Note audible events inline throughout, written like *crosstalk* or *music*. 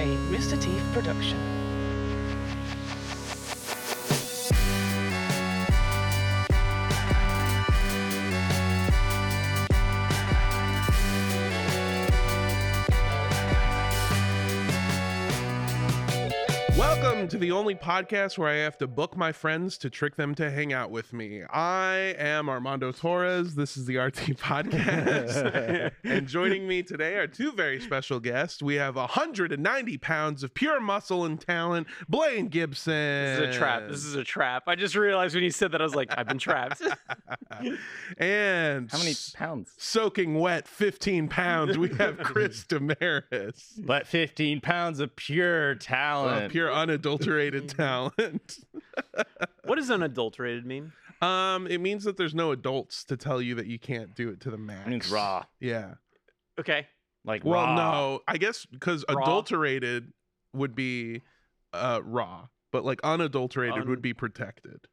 a Rooster Teeth production. The only podcast where I have to book my friends to trick them to hang out with me. I am Armando Torres. This is the RT *laughs* Podcast. *laughs* and joining me today are two very special guests. We have 190 pounds of pure muscle and talent, Blaine Gibson. This is a trap. This is a trap. I just realized when you said that, I was like, I've been trapped. *laughs* and How many pounds? soaking wet 15 pounds, we have Chris Demarais. But 15 pounds of pure Of talent. pure unadulterated *laughs* talent. *laughs* what does unadulterated mean? Um, it means that there's no adults to tell you that you can't do it to the max. It means raw. Yeah. Okay. Like Well, raw. no, I guess because adulterated would be uh raw, but like unadulterated Un- would be protected.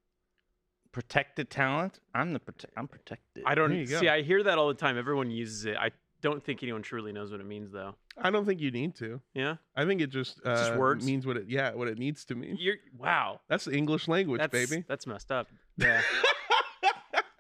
Protected talent? I'm the prote- I'm protected. I don't There you go. see. I hear that all the time. Everyone uses it. I don't think anyone truly knows what it means, though. I don't think you need to. Yeah. I think it just uh, just words? means what it yeah what it needs to mean. You're wow. That's the English language, That's baby. that's messed up. *laughs* Yeah.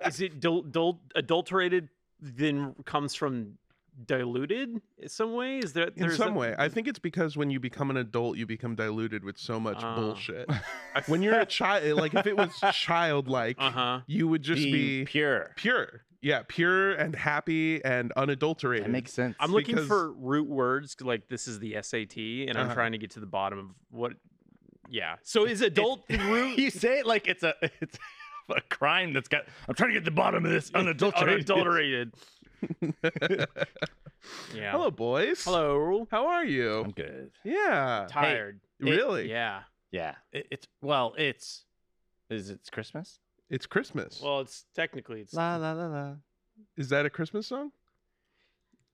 Is it dul- dul- adulterated? Then comes from diluted in some way? Is there? In some a- way, I think it's because when you become an adult, you become diluted with so much Oh. bullshit. *laughs* When you're a *laughs* child, like if it was childlike, Uh huh. you would just Being be pure. pure. Yeah, pure and happy and unadulterated. That makes sense. I'm looking because- for root words like this is the SAT, and I'm Uh-huh. trying to get to the bottom of what. Yeah. So is adult *laughs* root you say it like it's a it's a crime that's got. I'm trying to get the bottom of this unadulterated. unadulterated? Yeah. Hello, boys. Hello. How are you? I'm good. Yeah. Tired. really? Yeah. Yeah. It, it's well. It's is it's Christmas? It's Christmas. Well, it's technically it's. La la la la. Is that a Christmas song?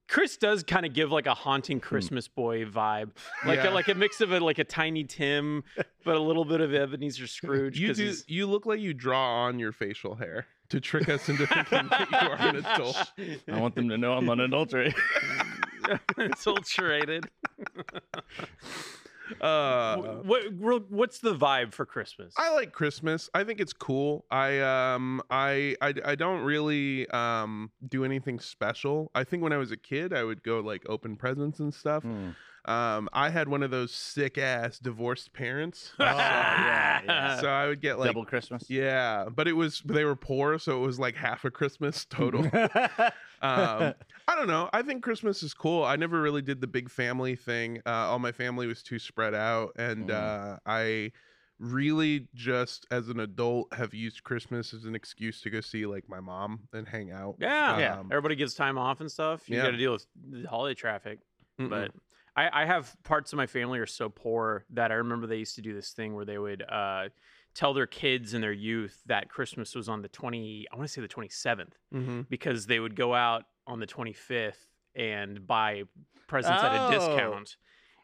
Chris does kind of give like a haunting Christmas boy vibe, *laughs* like Hmm. Yeah. a, like a mix of a like a Tiny Tim, but a little bit of Ebenezer *laughs* Scrooge. You 'cause do. You look like you draw on your facial hair to trick us into *laughs* thinking that you are an adult. I want them to know I'm unadulterated. *laughs* adulterated. *laughs* Uh, Wh- what what's the vibe for Christmas? I like Christmas. I think it's cool. I um I I, I don't really um do anything special. I think when I was a kid, I would go like open presents and stuff. Hmm. Um, I had one of those sick ass divorced parents. *laughs* Oh, yeah, yeah. so I would get like Double Christmas. yeah, but it was they were poor, so it was like half a Christmas total. *laughs* um, I don't know. I think Christmas is cool. I never really did the big family thing. Uh, all my family was too spread out, and Mm. uh, I really just as an adult have used Christmas as an excuse to go see like my mom and hang out. yeah, Yeah. Um, Everybody gets time off and stuff. You Yeah. got to deal with holiday traffic. mm-mm. but I, I have parts of my family are so poor that I remember they used to do this thing where they would uh, tell their kids in their youth that Christmas was on the 20, I want to say the 27th, Mhm. because they would go out on the 25th and buy presents at a Oh. discount.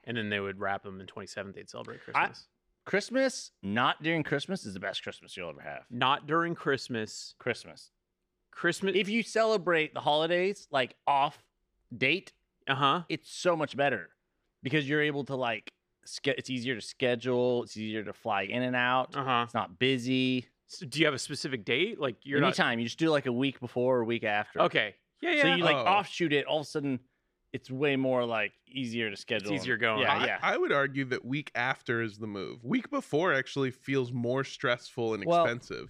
And then they would wrap them in 27th. They'd celebrate Christmas. Christmas, not during Christmas, is the best Christmas you'll ever have. Not during Christmas. Christmas. Christmas. If you celebrate the holidays like off date, uh huh. it's so much better because you're able to like ske- it's easier to schedule, it's easier to fly in and out. Uh huh. It's not busy. So do you have a specific date? Like you're Anytime you just do like a week before or a week after. Okay. Yeah, yeah. So you like Oh. offshoot it, all of a sudden it's way more like easier to schedule. easier going. Yeah, I, yeah. I would argue that week after is the move. Week before actually feels more stressful and Well, expensive.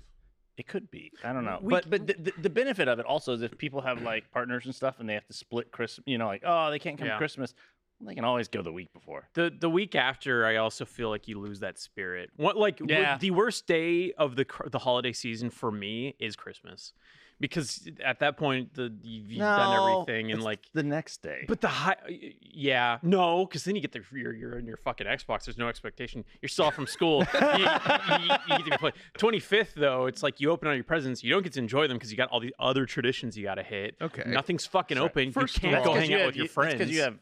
It could be. I don't know. We but but the, the, the benefit of it also is if people have like partners and stuff and they have to split Christmas, you know, like oh they can't come Yeah. Christmas, they can always go the week before. The the week after, I also feel like you lose that spirit. What like w- Yeah. the worst day of the cr- the holiday season for me is Christmas, because at that point the you've, you've done everything and it's like. the next day. But the high, yeah, no, because then you get the you're, you're in your fucking Xbox. There's no expectation. You're still off from school. you, you, you, you get to play. Twenty fifth though, it's like you open all your presents. You don't get to enjoy them because you got all these other traditions you got to hit. Okay. Nothing's fucking Sorry. open. First of you can't all- go hang out with your friends. because you have.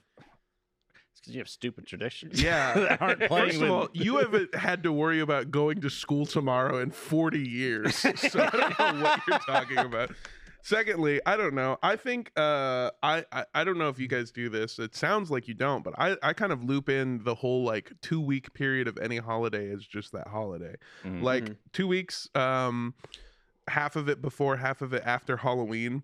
You have stupid traditions. *laughs* Yeah. aren't playing First with. of all, you haven't had to worry about going to school tomorrow in 40 years. *laughs* So I don't know what you're talking about. Secondly, I don't know. I think uh, I, I I don't know if you guys do this. It sounds like you don't, but I I kind of loop in the whole like two week period of any holiday as just that holiday. Mhm. Like two weeks, um, half of it before, half of it after Halloween.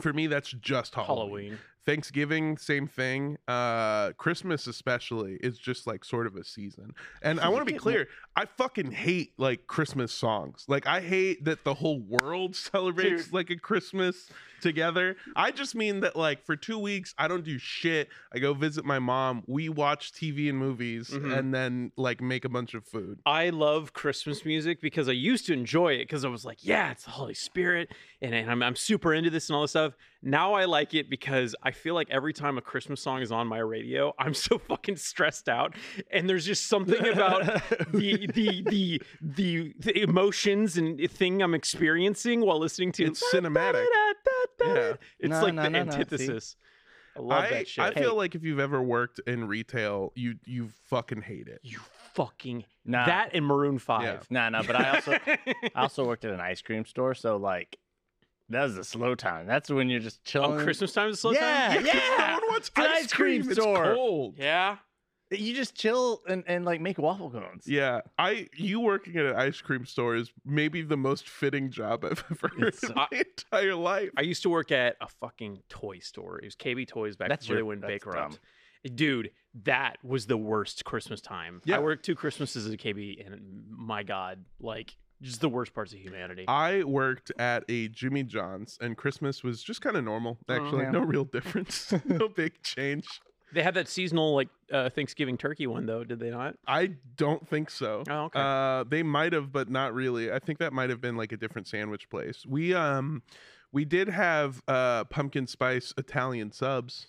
For me, that's just Halloween. Halloween. Thanksgiving, same thing. Uh, Christmas, especially, is just like sort of a season. And I want to be *laughs* clear, I fucking hate like Christmas songs. Like, I hate that the whole world *laughs* celebrates Dude. like a Christmas together. I just mean that like for two weeks, I don't do shit. I go visit my mom. We watch TV and movies, Mhm. and then like make a bunch of food. I love Christmas music because I used to enjoy it because I was like, yeah, it's the Holy Spirit, and, and I'm, I'm super into this and all this stuff. Now I like it because I feel like every time a Christmas song is on my radio, *laughs* I'm so fucking stressed out, and there's just something about the *laughs* the the the, the emotions and thing I'm experiencing while listening to It's cinematic. Yeah. It's No, like no, the no, no, antithesis. I love I, that shit. I feel Hey. like if you've ever worked in retail, you you fucking hate it. you fucking Nah. that and Maroon Five. Nah, nah. But I also I also worked at an ice cream store, so like that was the slow time. That's when you're just oh, chilling. Christmas time is a slow Yeah, time. Yeah, 'cause yeah. no one wants ice, ice cream cream. store. It's cold. Yeah. You just chill and, and like make waffle cones. Yeah, I you working at an ice cream store is maybe the most fitting job I've *laughs* ever heard It's- in my entire life. I used to work at a fucking toy store. It was KB Toys back That's before they your- went bankrupt. Dude, that was the worst Christmas time. Yeah. I worked two Christmases at KB, and my God, like just the worst parts of humanity. I worked at a Jimmy John's, and Christmas was just kind of normal. Actually, yeah. no real difference, *laughs* *laughs* no big change. they had that seasonal like uh, Thanksgiving turkey one though, did they not? I don't think so. Oh, okay. Uh, they might have, but not really. I think that might have been like a different sandwich place. We um, we did have uh pumpkin spice Italian subs,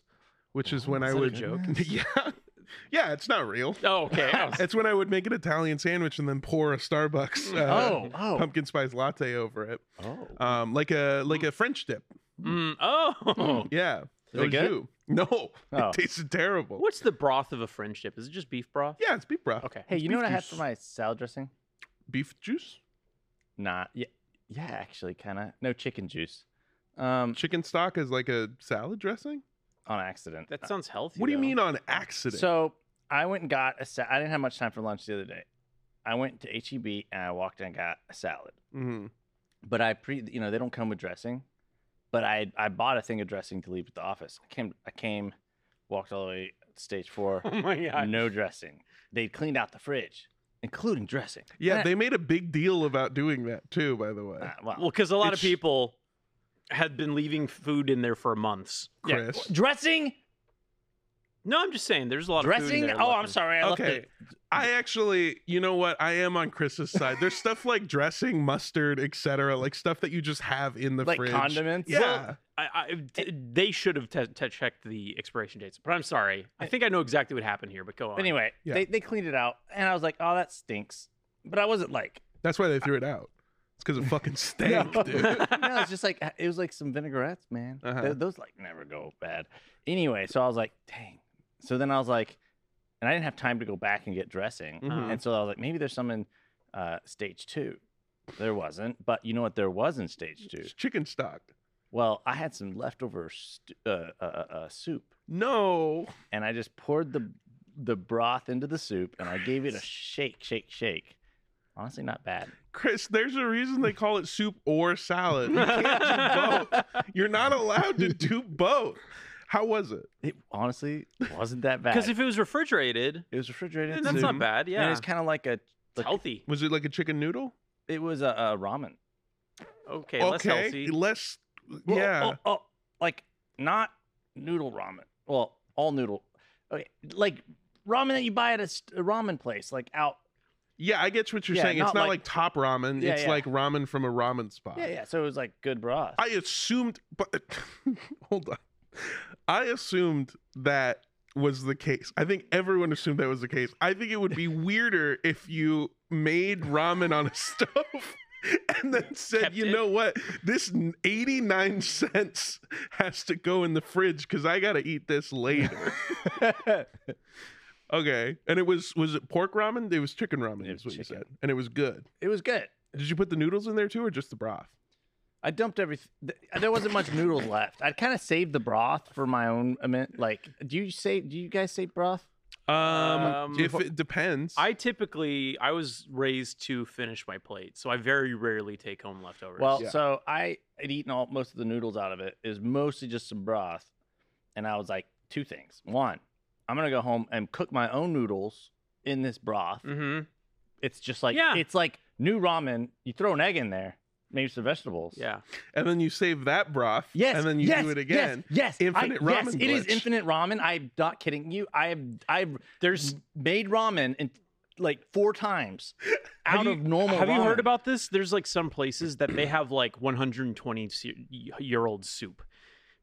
which is Oh, when is I that a would joke? *laughs* yeah, yeah. It's not real. Oh, okay. *laughs* It's when I would make an Italian sandwich and then pour a Starbucks uh, Oh, oh, pumpkin spice latte over it, oh. um, like a like a French dip. Mm, oh, *laughs* Yeah, Is it au good? jus. No, Oh. it tasted terrible. what's the broth of a French dip? Is it just beef broth? Yeah, it's beef broth. Okay. Hey, It's you know beef what I had for my salad dressing? Beef juice, Nah, yeah, yeah, actually, kind of. No chicken juice. Um, chicken stock is like a salad dressing. On accident. That sounds healthy. What do you though. mean on accident? So I went and got a. Sa- I didn't have much time for lunch the other day. I went to HEB and I walked in and got a salad. Mhm. But I pre, you know, they don't come with dressing. But I I bought a thing of dressing to leave at the office. I came I came, walked all the way to stage four, *laughs* Oh my god. no dressing. They cleaned out the fridge, including dressing. Yeah, And I- they made a big deal about doing that too. By the way, Ah, well, Well, because a lot of people had been leaving food in there for months. yeah, Chris. dressing, No, I'm just saying there's a lot of dressing. Oh, I'm sorry. I left Okay, it. I actually, you know what? I am on Chris's side. There's stuff like dressing, mustard, etc., like stuff that you just have in the like fridge. condiments. Yeah, I, I, d- they should have te- te- checked the expiration dates, but I'm sorry. I think I know exactly what happened here, but go on. Anyway, Yeah. they, they cleaned it out, and I was like, "Oh, that stinks," but I wasn't like, that's why they threw it out. Because it fucking stank, *laughs* No. dude. no, it's *laughs* just like it was like some vinaigrettes, man. Uh-huh. those like never go bad. Anyway, so I was like, "Dang." So then I was like, and I didn't have time to go back and get dressing, Mhm. and so I was like, maybe there's some in uh, stage two. There wasn't, but you know what? There was in stage two. It's chicken stock. Well, I had some leftover st- uh, uh, uh, uh, soup, No, and I just poured the the broth into the soup, and I gave it a shake, shake, shake. Honestly, not bad. Chris. There's a reason they call it soup or salad. You can't do both. *laughs* You're not allowed to do both. How was it? It honestly wasn't that bad. Because if it was refrigerated, it was refrigerated, that's soup, not bad. and Yeah, it was kind of like a it's like- healthy. Was it like a chicken noodle? It was a, a ramen. Okay, less healthy. less. Well, yeah. Oh, oh, like not noodle ramen. Well, all noodle. Okay, like ramen that you buy at a, a ramen place, like out. Yeah, I get what you're Yeah, saying. It's not not like- like, top ramen. Yeah, it's yeah. like ramen from a ramen spot. Yeah, yeah. So it was like good broth. I assumed, but *laughs* hold on. I assumed that was the case. I think everyone assumed that was the case. I think it would be *laughs* weirder if you made ramen on a *laughs* stove and then said, Kept you it. know what? This 89 cents has to go in the fridge because I got to eat this later. Okay. And it was, was it pork ramen? It was chicken ramen, It is was what you said. And it was good. it was good. Did you put the noodles in there too or just the broth? I dumped everything. There wasn't much noodles left. I kind of saved the broth for my own. I mean, like, do you say? Do you guys save broth? Um, Um, if it depends. I typically I was raised to finish my plate, so I very rarely take home leftovers. Well, Yeah. so I had eaten all most of the noodles out of it. It was mostly just some broth, and I was like, two things. One, I'm gonna go home and cook my own noodles in this broth. hmm It's just like Yeah. it's like new ramen. You throw an egg in there, maybe some vegetables. yeah. and then you save that broth. Yes. And then you yes, do it again. Yes. Infinite I, Yes, ramen it is infinite ramen. I'm not kidding you. I have I've There's made ramen in like four times *laughs* Have out you- of normal. Have you heard about this? There's like some places that they have like 120 year old soup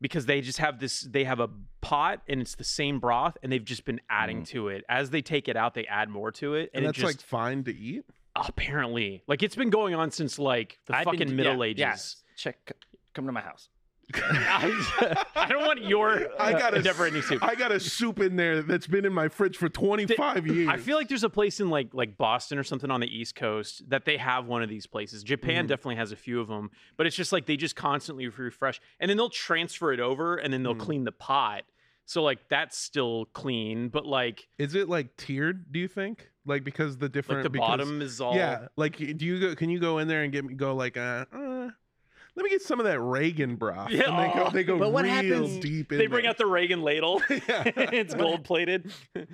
because they just have this. They have a pot and it's the same broth, and they've just been adding mm. to it. As they take it out, they add more to it, And and, that's it just like fine to eat. apparently like it's been going on since like the I've been- fucking yeah, Middle Ages. yes. Check. Come to my house. I, I don't want your I got a never ending soup. I got a soup in there that's been in my fridge for 25 years. I feel like there's a place in like like Boston or something on the East Coast that they have one of these places. Japan Mhm. definitely has a few of them, but it's just like they just constantly refresh, and then they'll transfer it over, and then they'll Mm. clean the pot. So like that's still clean, but like Is it like tiered? Do you think? Like because the different like the because- bottom is all Yeah, like do you go? Can you go in there and get me go like uh, uh let me get some of that Reagan broth. Yeah. and they go they go But what real happens- deep in They bring there. out the Reagan ladle. *laughs* *laughs* Yeah. it's gold plated. *laughs*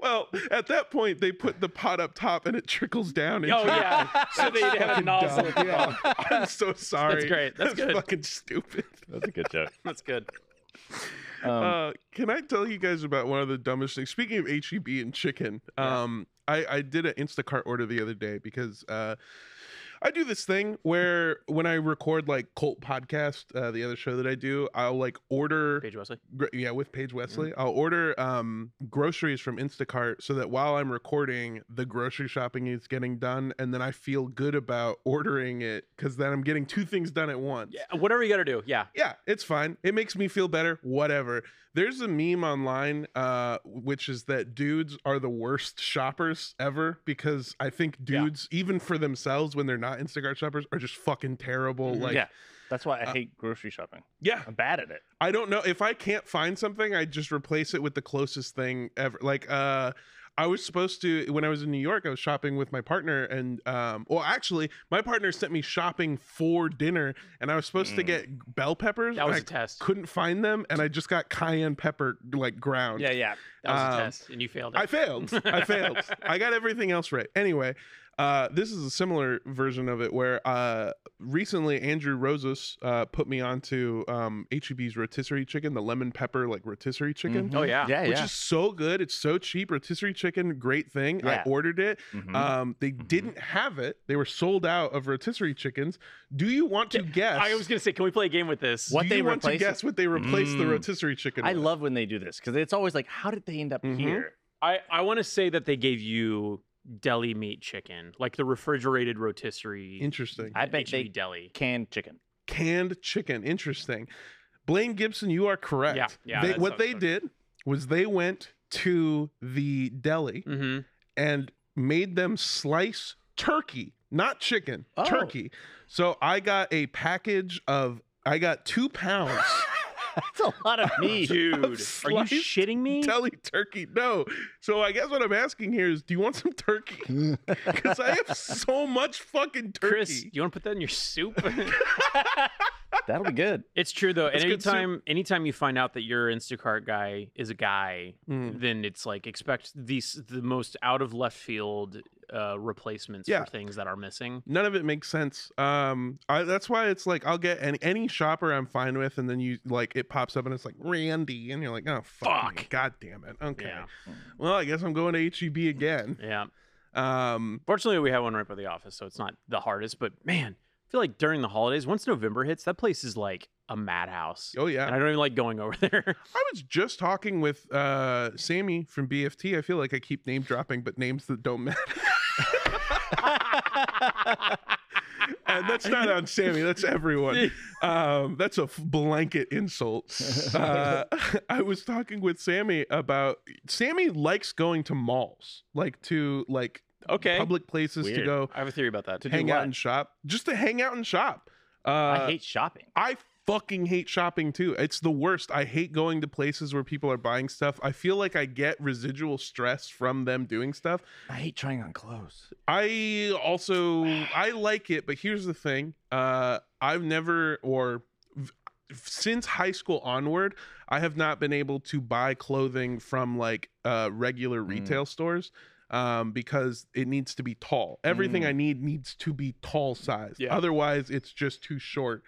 well, at that point they put the pot up top and it trickles down. Into Oh yeah, so they have a nozzle. dumb. at the Yeah. I'm so sorry. That's great. That's good. fucking stupid. That's a good joke. That's good. Um, uh, can I tell you guys about one of the dumbest things? Speaking of HEB and chicken, Yeah. um, I, I did an Instacart order the other day because uh, I do this thing where when I record like Cult Podcast, uh, the other show that I do, I'll like order Paige Wesley. gr- yeah with Paige Mm-hmm. Wesley. I'll order um, groceries from Instacart so that while I'm recording, the grocery shopping is getting done, and then I feel good about ordering it because then I'm getting two things done at once. Yeah, whatever you got to do. Yeah. Yeah, it's fine. It makes me feel better. Whatever. There's a meme online, uh, which is that dudes are the worst shoppers ever because I think Yeah. dudes, even for themselves when they're not Instacart shoppers, are just fucking terrible. Mhm. Like, yeah, that's why I uh, hate grocery shopping. yeah, I'm bad at it. I don't know if I can't find something, I just replace it with the closest thing ever. Like, uh, I was supposed to when I was in New York, I was shopping with my partner, and um, well, actually, my partner sent me shopping for dinner, and I was supposed to Mm. get bell peppers. That was I a test. couldn't find them, and I just got cayenne pepper like ground. Yeah, yeah. That was a um, test, and you failed it. I failed. I failed. *laughs* I got everything else right. Anyway, uh, this is a similar version of it where uh, recently Andrew Rosas uh, put me onto um, HEB's rotisserie chicken, the lemon pepper like rotisserie chicken. Oh yeah. yeah, yeah. Which yeah. is so good. It's so cheap. Rotisserie chicken, great thing. I ordered it. Mhm. Um, they Mhm. didn't have it. They were sold out of rotisserie chickens. Do you want to guess? I was gonna say, can we play a game with this? What do they you want to replace it- guess what they replaced the Mm. rotisserie chicken? I with? love when they do this because it's always like, how did they end up Mhm. here? I I want to say that they gave you deli meat chicken, like the refrigerated rotisserie. Interesting. I bet HEB they deli. canned chicken. canned chicken. Interesting. Blaine Gibson, you are correct. Yeah, yeah, They- what what they I did was they went to the deli Mm-hmm. and made them slice turkey, not chicken, Oh. turkey. So I got a package of, I got two pounds *laughs* That's a lot of meat. *laughs* Dude, are you shitting me? Telly turkey. No. So I guess what I'm asking here is, do you want some turkey? *laughs* Because I have so much fucking turkey. Chris, you want to put that in your soup? *laughs* That'll be good. *laughs* it's true though. That's anytime, anytime you find out that your Instacart guy is a guy, Mm. then it's like expect these the most out of left field uh, replacements Yeah. for things that are missing. none of it makes sense. Um, I, that's why it's like I'll get any any shopper I'm fine with, and then you like it pops up and it's like Randy, and you're like, oh fuck, Fuck. god damn it. Okay, Yeah, well I guess I'm going to HEB again. yeah. Um, Fortunately, we have one right by the office, so it's not the hardest. But man, I feel like during the holidays, once November hits, that place is like a madhouse. oh yeah, And I don't even like going over *laughs* there. I was just talking with uh Sammy from BFT. I feel like I keep name dropping, but names that don't matter. *laughs* and that's not on Sammy. That's everyone. *laughs* Um, that's a f- blanket insult. Uh, I was talking with Sammy about Sammy likes going to malls, like to like okay. public places to go I have a theory about that. To hang out and shop, just to hang out and shop. Uh, I hate shopping. I fucking hate shopping too. It's the worst. I hate going to places where people are buying stuff. I feel like I get residual stress from them doing stuff. I hate trying on clothes. I also *sighs* I like it, but here's the thing. Uh I've never or v- since high school onward, I have not been able to buy clothing from like uh regular Mm. retail stores um because it needs to be tall. Everything Mm. I need needs to be tall sized. Yeah. Otherwise, it's just too short.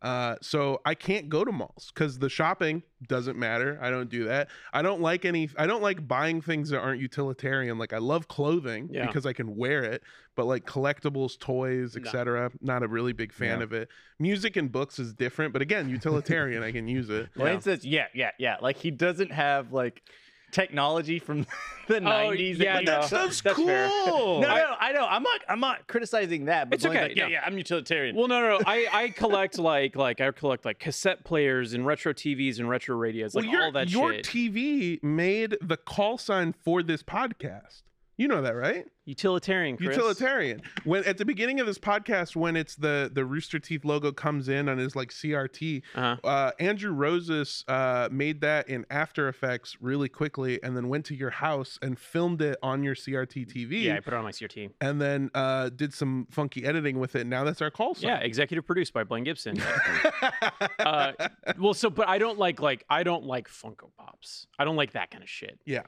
Uh, so I can't go to malls because the shopping doesn't matter. I don't do that. I don't like any. I don't like buying things that aren't utilitarian. Like I love clothing Yeah. because I can wear it, but like collectibles, toys, No. etc. Not a really big fan Yeah. of it. Music and books is different, but again, utilitarian. I can use it. Lane Yeah. says, yeah, yeah, yeah. Like he doesn't have like technology from *laughs* the oh, nineties. Oh, yeah, But no. that stuff's that's cool. fair. No, no, I know. I'm not. I'm not criticizing that. But It's okay, Like, yeah, no. yeah. I'm utilitarian. Well, no, no, no. I, I *laughs* collect like like I collect like cassette players and retro TVs and retro radios, like well, your all that your shit. TV made the call sign for this podcast. You know that, right? Utilitarian, Chris. Utilitarian. When at the beginning of this podcast, when it's the the Rooster Teeth logo comes in and is like CRT, Uh-huh. uh, Andrew Rosas uh, made that in After Effects really quickly, and then went to your house and filmed it on your CRT TV, Yeah, I put it on my CRT. and then uh, did some funky editing with it. Now that's our call sign. Yeah, executive produced by Blaine Gibson. *laughs* uh, well, so but I don't like like I don't like Funko Pops. I don't like that kind of shit. yeah.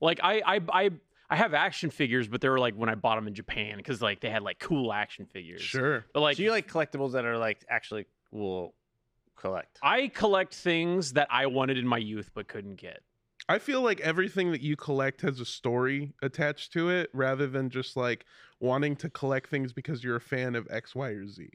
Like I I I I have action figures, but they were like when I bought them in Japan because like they had like cool action figures. Sure. But like so you like collectibles that are like actually will collect. I collect things that I wanted in my youth but couldn't get. I feel like everything that you collect has a story attached to it rather than just like wanting to collect things because you're a fan of X, Y, or Z.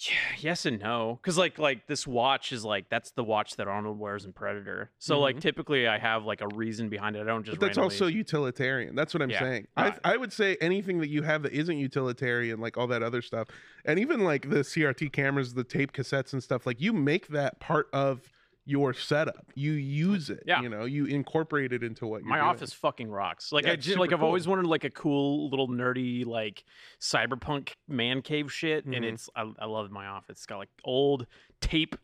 Yeah, yes and no. Cause like like this watch is like that's the watch that Arnold wears in Predator. So like Mhm. typically I have like a reason behind it. I don't just But that's randomly- also utilitarian. That's what I'm Yeah. saying. I, I would say anything that you have that isn't utilitarian, like all that other stuff, and even like the CRT cameras, the tape cassettes and stuff, like you make that part of your setup. You use it. Yeah. You know, you incorporate it into what you're my doing. office fucking rocks. Like Yeah, I it's ju- like super I've always wanted like a cool little nerdy like cyberpunk man cave shit, and Mhm. it's I, I love my office. It's got like old tape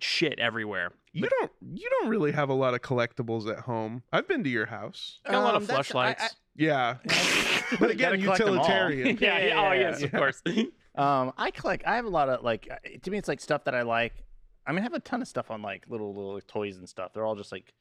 shit everywhere. You don't you don't really have a lot of collectibles at home. I've been to your house. Got a lot of Um, that's- I- flashlights. Yeah. *laughs* *laughs* But again, gotta collect 'em all. utilitarian. *laughs* yeah, yeah, oh yes, of course. Um, I collect. I have a lot of like. To me, it's like stuff that I like. I mean, I have a ton of stuff on like little little toys and stuff. They're all just like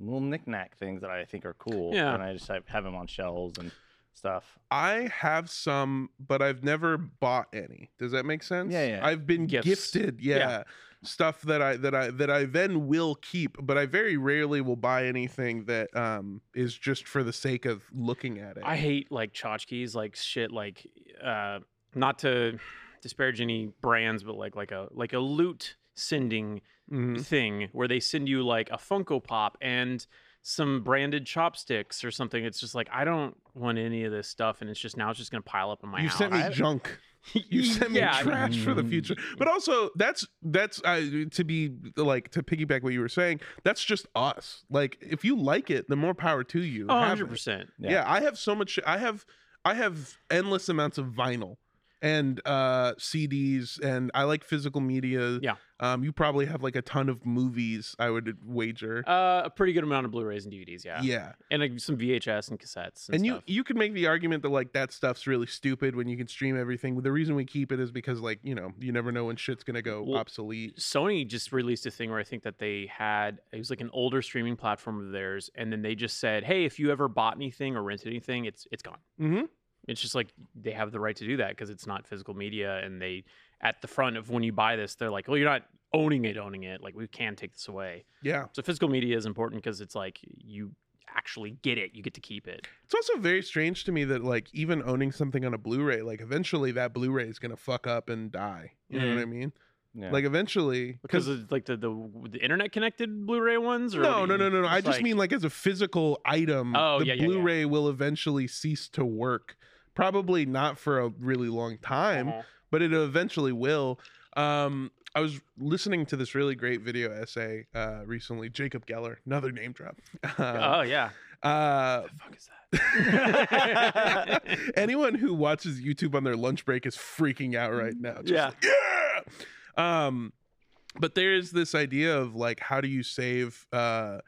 little knickknack things that I think are cool. Yeah. And I just have, have them on shelves and stuff. I have some, but I've never bought any. Does that make sense? Yeah, yeah. I've been Gifts. gifted, yeah, Yeah. stuff that I that I that I then will keep, but I very rarely will buy anything that um is just for the sake of looking at it. I hate like tchotchkes, like shit, like uh, not to disparage any brands, but like like a like a loot sending Mhm. thing where they send you like a Funko Pop and some branded chopsticks or something. It's just like I don't want any of this stuff, and it's just now it's just gonna pile up in my You house. sent me I- junk. *laughs* You sent me yeah, trash for the future. But also, that's that's uh, to be like to piggyback what you were saying. That's just us. Like, if you like it, the more power to you. Oh, 100 percent. Yeah. Yeah. I have so much. I have I have endless amounts of vinyl and uh CDs, and I like physical media. Yeah. Um, you probably have like a ton of movies. I would wager. Uh, a pretty good amount of Blu-rays and DVDs, yeah, yeah. and like, some VHS and cassettes. And, And you you could make the argument that like that stuff's really stupid when you can stream everything. The reason we keep it is because like you know you never know when shit's gonna go Well, obsolete. Sony just released a thing where I think that they had it was like an older streaming platform of theirs, and then they just said, "Hey, if you ever bought anything or rented anything, it's it's gone." Mm-hmm. It's just like they have the right to do that because it's not physical media, and they at the front of when you buy this, they're like, "Well, you're not owning it, owning it. Like we can take this away." Yeah. So physical media is important because it's like you actually get it, you get to keep it. It's also very strange to me that like even owning something on a Blu-ray, like eventually that Blu-ray is gonna fuck up and die. You know Mhm. what I mean? Yeah. Like eventually, Because of like the, the the internet connected Blu-ray ones, or no, what no, no, no, no. I just like- mean like as a physical item, Oh, the yeah, yeah, yeah. Blu-ray will eventually cease to work. Probably not for a really long time, Uh-huh. but it eventually will. Um, I was listening to this really great video essay uh, recently. Jacob Geller, another name drop. Uh, Oh yeah, Uh, the fuck is that? *laughs* anyone who watches YouTube on their lunch break is freaking out right now. Just Yeah. like, yeah. Um, but there is this idea of like, how do you save uh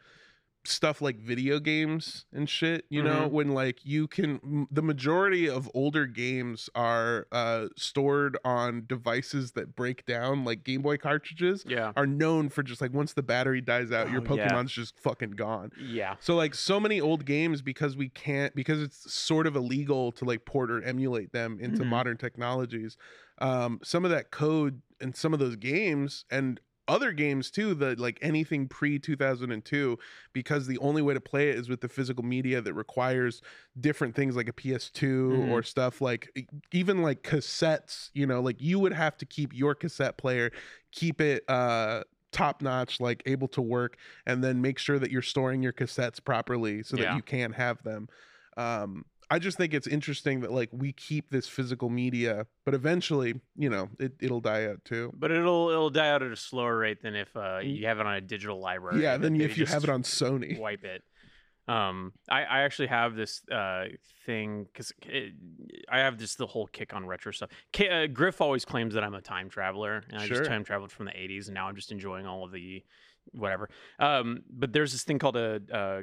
stuff like video games and shit? You know, Mhm. when like you can, m- the majority of older games are uh stored on devices that break down, like Game Boy cartridges. yeah. Are known for just like once the battery dies out, your Oh, yeah. Pokemon's just fucking gone. Yeah. So like so many old games because we can't because it's sort of illegal to like port or emulate them into Mhm. modern technologies. Um, some of that code and some of those games and other games too that like anything pre 2002 because the only way to play it is with the physical media that requires different things like a PS2 Mhm. or stuff like even like cassettes you know like you would have to keep your cassette player keep it uh top notch like able to work and then make sure that you're storing your cassettes properly so that you can have them um i just think it's interesting that like we keep this physical media but eventually you know it, it'll die out too But it'll it'll die out at a slower rate than if uh, you have it on a digital library. yeah and then if you have it on sony wipe it. Um, I, I actually have this uh thing because I have this the whole kick on retro stuff. K- uh, Griff always claims that I'm a time traveler, and I Sure. just time traveled from the '80s, and now I'm just enjoying all of the whatever. Um, but there's this thing called a. Uh,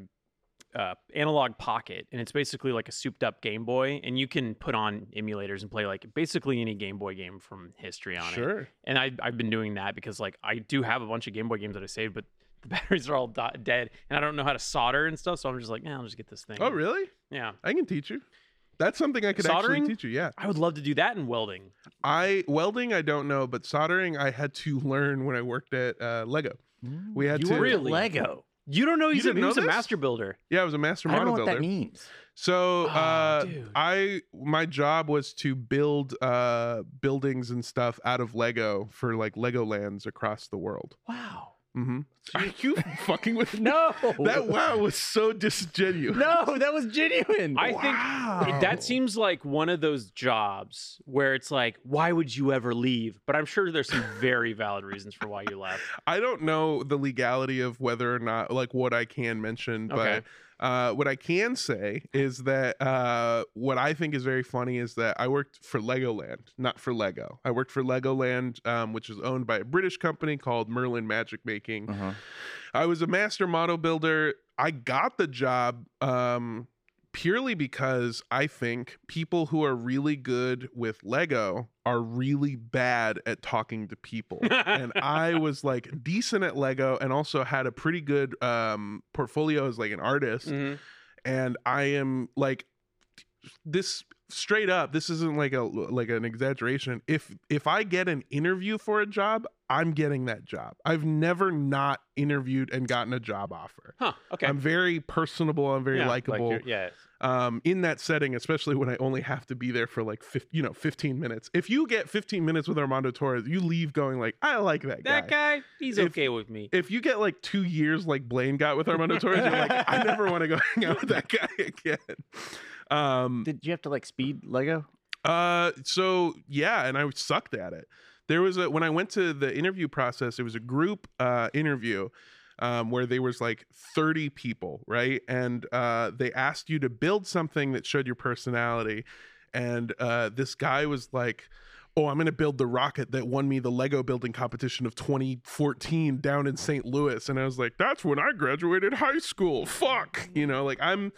uh, Analogue Pocket and it's basically like a souped up game boy and you can put on emulators and play like basically any game boy game from history on it sure and I, I've been doing that because like I do have a bunch of Game Boy games that I saved, but the *laughs* batteries are all di- dead, and I don't know how to solder and stuff. So I'm just like, yeah, I'll just get this thing. oh really Yeah, i can teach you that's something i could Soldering? actually teach you yeah I would love to do that in welding. i welding i don't know but soldering i had to *laughs* learn when i worked at uh, lego we had you to worked Really? Lego. You don't know he's a didn't he was a master builder. yeah i was a master builder. I don't know model what builder that means. So Oh, uh, dude. I my job was to build uh, buildings and stuff out of Lego for like Legolands across the world. Wow. Mm-hmm. *laughs* Are you fucking with me? No. That wow was so disingenuous. No, that was genuine. I think that seems like one of those jobs where it's like, why would you ever leave? But I'm sure there's some very valid reasons for why you left. I don't know the legality of whether or not like what I can mention, Okay. but uh, what I can say is that uh, what I think is very funny is that I worked for Legoland, not for Lego. I worked for Legoland, um, which is owned by a British company called Merlin Magic Making. Uh-huh. I was a master model builder. I got the job um, purely because I think people who are really good with Lego are really bad at talking to people. and I *laughs* was like decent at Lego and also had a pretty good um, portfolio as like an artist. Mhm. And I am like this straight up this isn't like a like an exaggeration if if i get an interview for a job i'm getting that job i've never not interviewed and gotten a job offer Huh. Okay. i'm very personable i'm very Yeah, likable you're- yeah. um in that setting especially when i only have to be there for like 50, you know 15 minutes if you get 15 minutes with armando torres you leave going like i like that guy that guy, he's If- okay with me. if you get like two years like Blaine got with Armando Torres, you're like, I never want to go *laughs* hang out with that guy again. Um, Did you have to like speed Lego? uh, so yeah, and I sucked at it. There was a when I went to the interview process, it was a group uh interview. Um, where there was like 30 people, right? And uh, they asked you to build something that showed your personality. And uh, this guy was like, oh, I'm going to build the rocket that won me the Lego building competition of 2014 down in St. Louis. And I was like, that's when I graduated high school. Fuck. You know, like I'm,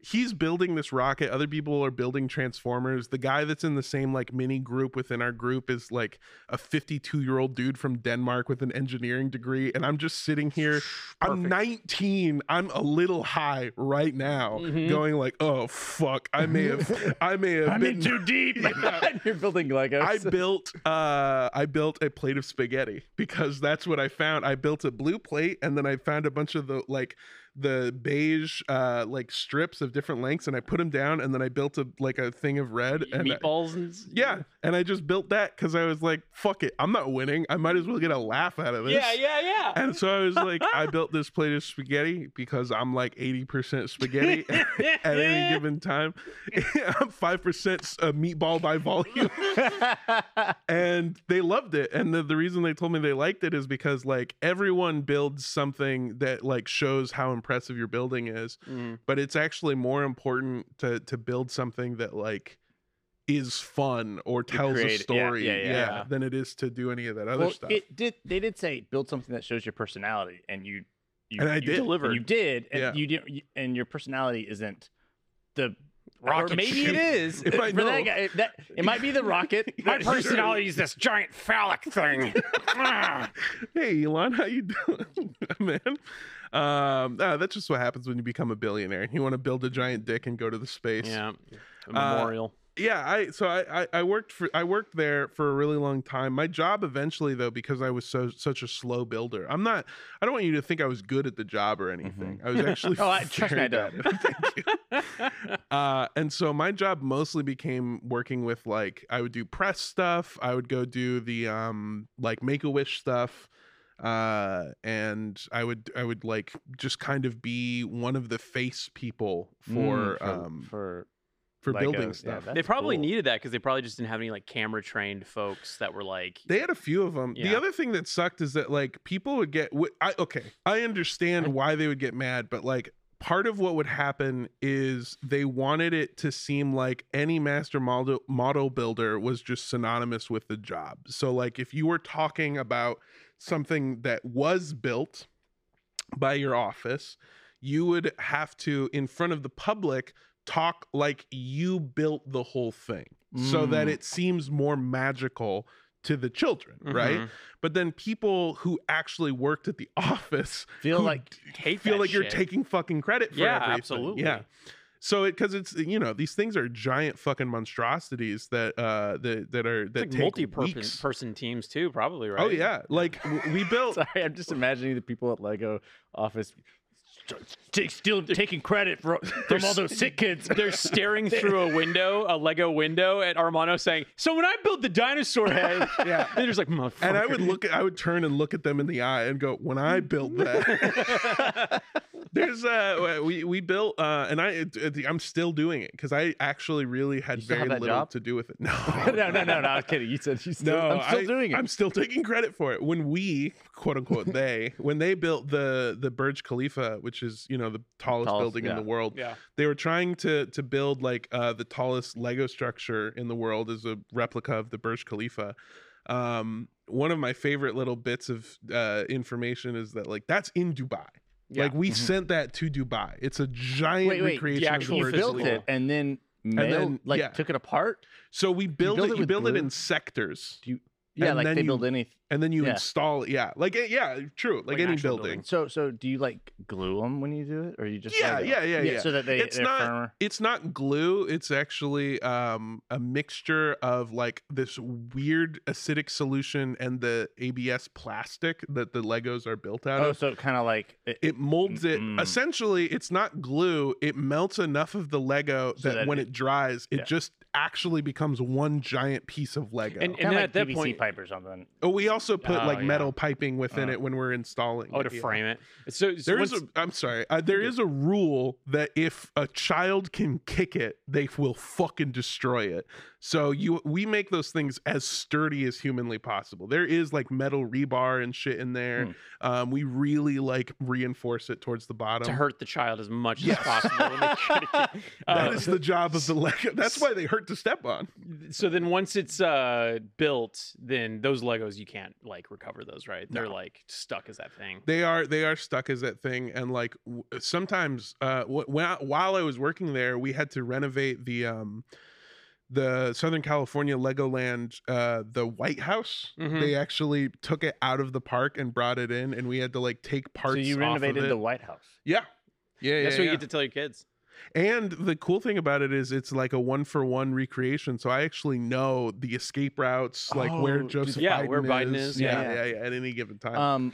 he's building this rocket. Other people are building transformers. The guy that's in the same like mini group within our group is like a 52 year old dude from Denmark with an engineering degree. And I'm just sitting here. I'm 19. I'm a little high right now, Mhm. going like, oh, fuck. I may have, *laughs* I may have I'm been too deep. *laughs* Yeah. *laughs* You're building Legos. I built uh I built a plate of spaghetti because that's what I found. I built a blue plate and then I found a bunch of the like the beige uh like strips of different lengths and I put them down and then I built a like a thing of red and I- Meatballs and s- yeah, and I just built that cuz I was like fuck it. I'm not winning. I might as well get a laugh out of this. yeah, yeah, yeah. And so I was like I *laughs* built this plate of spaghetti because I'm like 80% spaghetti *laughs* *laughs* at any given time. I'm 5% uh, meatball by volume and they loved it and the, the reason they told me they liked it is because like everyone builds something that like shows how impressive your building is Mhm. but it's actually more important to to build something that like is fun or tells a create- yeah, story yeah, yeah, yeah. than it is to do any of that other well, stuff it did. They did say build something that shows your personality, and you, you And I you did. delivered. You did, and Yeah. you did, you- and your personality isn't the Rocket or maybe ship. it is. *laughs* If I For that know. guy, it- that it might be the rocket. *laughs* My Yeah, sure. personality is this giant phallic thing. *laughs* Hey elon how you doing man um ah, that's just what happens when you become a billionaire you want to build a giant dick and go to the space yeah, a Uh, memorial. yeah i so I, I i worked for i worked there for a really long time my job eventually though because i was so such a slow builder i'm not i don't want you to think i was good at the job or anything i was actually *laughs* Oh, I- trust me, I very don't. bad at it. Thank you. *laughs* uh and so my job mostly became working with like i would do press stuff i would go do the um like make-a-wish stuff uh and i would i would like just kind of be one of the face people for, Mm, um for for like building a- stuff that's they probably cool. needed that because they probably just didn't have any like camera trained folks that were like, They had a few of them. The other thing that sucked is that like people would get. wh- I okay, I understand *laughs* why they would get mad, but like part of what would happen is they wanted it to seem like any master model model builder was just synonymous with the job. So like if you were talking about something that was built by your office, you would have to in front of the public talk like you built the whole thing so that Mm. it seems more magical to the children, right? Mhm. But then people who actually worked at the *laughs* office feel like feel like you're taking fucking credit for Yeah, everything. absolutely. Yeah. So it because it's you know these things are giant fucking monstrosities that uh that that are that like multi-person person teams too, probably right. Oh yeah, like *laughs* we built. Sorry, I'm just imagining the people at Lego office t- still taking credit for, *laughs* from all those sick kids. *laughs* They're staring through a window, a Lego window, at Armando saying, "So when I built the dinosaur head, Yeah. they're just like, and I would look at, I would turn and look at them in the eye and go, when I built that. There's uh we we built uh and I it- it- I'm still doing it because I actually really had You still have very little job? to do with it. No, *laughs* no, no, no, no. I was kidding. You said you still. No, I'm still I, doing it. I'm still taking credit for it. When we, quote unquote, they, when they built the the Burj Khalifa, which is you know the tallest, Tallest, building in the world, yeah, they were trying to to build like uh, the tallest Lego structure in the world as a replica of the Burj Khalifa. Um, one of my favorite little bits of uh, information is that like that's in Dubai. Yeah. Like we Mhm. sent that to Dubai. It's a giant Wait, wait, the recreation actual of the you built it and then mailed, then- like yeah. took it apart. So we build build it. it You build it in sectors, Yeah, like they you- build anything. And then you Yeah. install it. Yeah, like eh, yeah, true. Like, Like any building. building. So, so do you like glue them when you do it, or you just Yeah, Lego? yeah, yeah, yeah. So that they It's not- firmer. it's not glue it's actually um a mixture of like this weird acidic solution and the abs plastic that the legos are built out Oh, of so kind of like it, it molds it Mm. essentially it's not glue it melts enough of the lego So that, that when it- it, dries it yeah. just actually becomes one giant piece of lego And- kind of like at that PVC point- pipe or something. oh we also put Oh, like yeah. metal piping within Uh. it when we're installing oh, it, to yeah. frame it. So, so there is a. I'm sorry. Uh, there is a rule that if a child can kick it, they will fucking destroy it. So you, we make those things as sturdy as humanly possible. There is like metal rebar and shit in there. Hmm. Um, we really like reinforce it towards the bottom. to hurt the child as much Yes. as possible. when they *laughs* get it. That Uh, is the job of the Lego. *laughs* That's why they hurt to step on. so then once it's uh, built, then those Legos you can't like recover those, right? They're No. like stuck as that thing. They are they are stuck as that thing, and like w- sometimes uh, wh- when I, while I was working there, we had to renovate the um the Southern California Legoland uh the White House. Mhm. They actually took it out of the park and brought it in, and we had to like take parts. so you off renovated of it. the White House. yeah. Yeah, yeah, That's what yeah. you get to tell your kids. And the cool thing about it is it's like a one for one recreation. So I actually know the escape routes, like where Oh, Joseph yeah, Biden where Biden is. is, Yeah, yeah. yeah, yeah, at any given time. Um,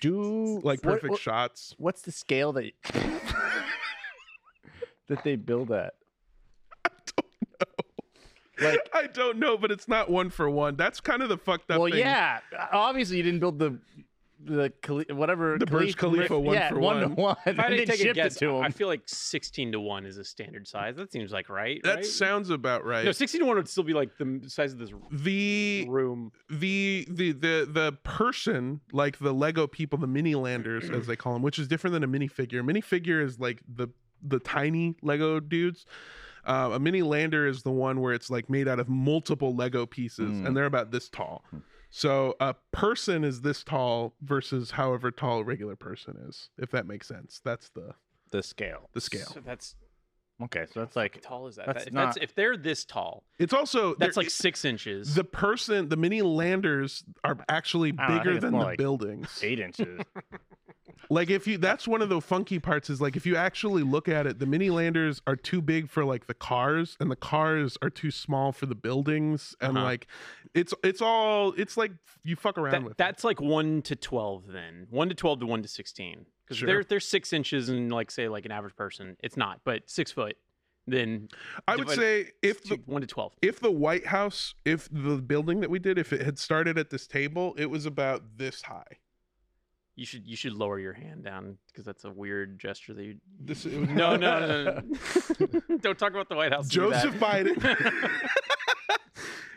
do like what- perfect what- shots. What's the scale that *laughs* that they build at? Like- I don't know, but it's not one for one. That's kind of the fucked up well, thing. yeah. Obviously, you didn't build the the whatever The Burj Khalifa one yeah, for one to one. one. If I *laughs* and had to take a guess, it to I feel like 16 to 1 is a standard size. That seems like right. That right? sounds about right. No, 16 to 1 would still be like the size of this the room. the the the the person like the Lego people, the mini landers as they call them, which is different than a minifigure. Minifigure is like the the tiny Lego dudes. Uh, a mini lander is the one where it's like made out of multiple Lego pieces, Mm. and they're about this tall. So a person is this tall versus however tall a regular person is, if that makes sense. That's the the scale. the scale. So that's Okay, so that's like how tall is that? that's That- if, that's, not- if they're this tall, It's also that's like six inches. the person. The mini landers are actually I know, bigger than the like buildings. eight inches. *laughs* Like if you that's one of the funky parts is like if you actually look at it, the mini landers are too big for like the cars and the cars are too small for the buildings and Uh-huh. like it's it's all it's like you fuck around That- with it. that's like 1 to 12 then. 1 to 12 to 1 to 16. Because Sure. they're, they're six inches and like say like an average person. It's not, but six foot. Then I would say if the 1 to 12. if the White House, if the building that we did, if it had started at this table, it was about this high. You should you should lower your hand down because that's a weird gesture that you. This *laughs* no, no, no. no. *laughs* *laughs* Don't talk about the White House. Joseph Biden.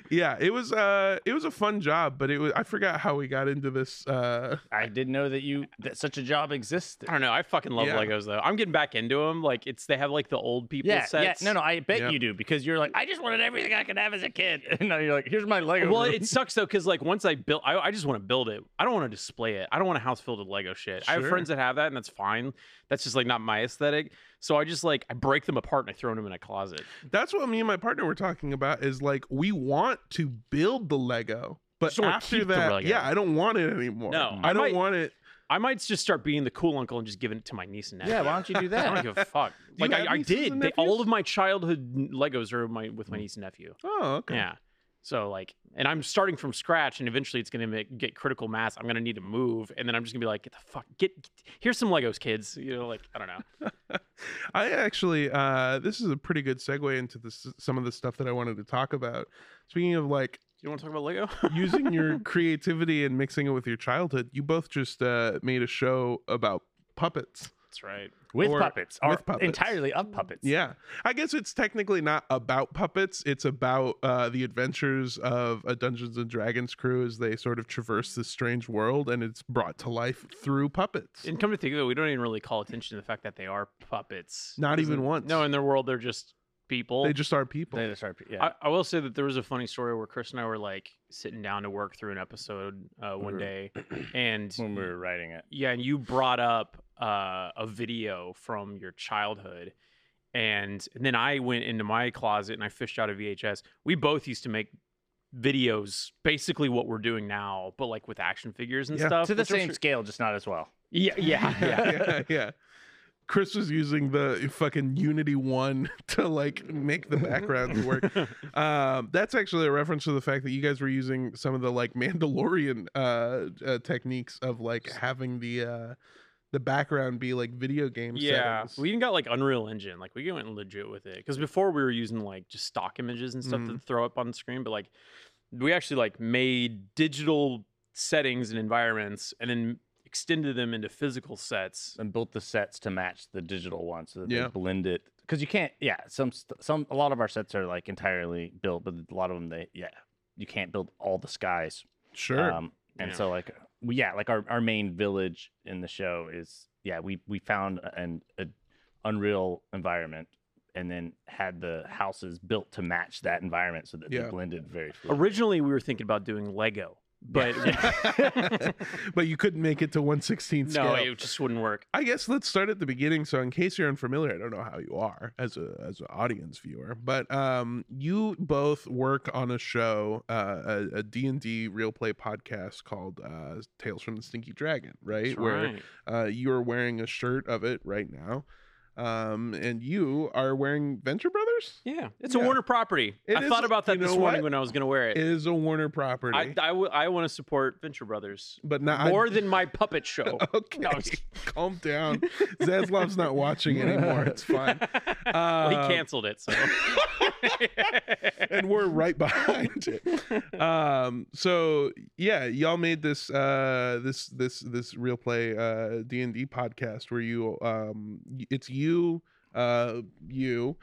Yeah, it was uh it was a fun job, but it was I forgot how we got into this uh I didn't know that you that such a job existed. I don't know. I fucking love Yeah. Legos though. I'm getting back into them. Like it's they have like the old people Yeah, sets. yeah. No, no, I bet Yeah. you do because you're like, I just wanted everything I could have as a kid. *laughs* And now you're like, here's my Lego. Well, room. it sucks though because like once I build, I, I just want to build it. I don't want to display it. I don't want a house filled with Lego shit. I have Sure. friends that have that, and that's fine. That's just like not my aesthetic. So I just like I break them apart and I throw them in a closet. That's what me and my partner were talking about. Is like we want to build the Lego, but Just wanna after keep the that, Lego. yeah, I don't want it anymore. No, I I don't might- want it. I might just start being the cool uncle and just giving it to my niece and nephew. yeah. Why don't you do *laughs* that? I don't give a fuck. Do you like have I, I nieces did. and They, all of my childhood Legos are my with my niece and nephew. Oh, okay. Yeah. So like, and I'm starting from scratch, and eventually it's gonna make, get critical mass. I'm gonna need to move, and then I'm just gonna be like, get the fuck, get, get here's some Legos, kids. You know, like I don't know. *laughs* I actually, uh, this is a pretty good segue into this, some of the stuff that I wanted to talk about. Speaking of like You want to talk about Lego? *laughs* using your creativity and mixing it with your childhood, you both just uh, made a show about puppets. That's right. with Or- puppets, with puppets. entirely of puppets. Yeah, I guess it's technically not about puppets. It's about uh, the adventures of a Dungeons and Dragons crew as they sort of traverse this strange world, and it's brought to life through puppets. And come to think of it, we don't even really call attention to the fact that they are puppets. Not even once. No, in their world, they're just people. They just are people. They just are, yeah. I, I will say that there was a funny story where Chris and I were like sitting down to work through an episode uh, one Mhm. day, and when we were writing it. yeah, and you brought up uh, a video from your childhood, and, and then I went into my closet and I fished out a VHS. We both used to make videos, basically what we're doing now, but like with action figures and Yeah. stuff. To the same sure- scale, just not as well. Yeah, yeah, *laughs* yeah. yeah, yeah. Chris was using the fucking Unity one *laughs* to like make the backgrounds work. Um, *laughs* that's actually a reference to the fact that you guys were using some of the like Mandalorian uh, uh techniques of like having the uh the background be like video game Yeah, settings. we even got like Unreal Engine. Like we went legit with it because before we were using like just stock images and stuff to throw up on the screen, but like we actually like made digital settings and environments and then extended them into physical sets. and built the sets to match the digital ones so that Yeah. they blend it because you can't yeah some some a lot of our sets are like entirely built but a lot of them they yeah you can't build all the skies sure. um and Yeah. so like we, yeah like our, our main village in the show is yeah we we found an a unreal environment and then had the houses built to match that environment so that Yeah. they blended very fluidly. Originally, we were thinking about doing Lego, but *laughs* but you couldn't make it to 116 scale. no, it just wouldn't work. I guess let's start at the beginning. So, in case you're unfamiliar, I don't know how you are as a as an audience viewer, but um, you both work on a show, uh, a D and D real play podcast called uh, Tales from the Stinky Dragon, right? That's Where right. uh, you are wearing a shirt of it right now. Um, and you are wearing Venture Brothers. Yeah, it's Yeah. a Warner property. It I is thought about that this morning what? when I was going to wear It it. is a Warner property, I, I, w- I want to support Venture Brothers but not I- more *laughs* than my puppet show. *laughs* Okay, No, calm down. *laughs* Zaslav's not watching anymore. It's fine. well, he Uh, canceled it, so. and we're right behind it. Um, so yeah, y'all made this uh this this this real play uh D and D podcast where you um it's you uh you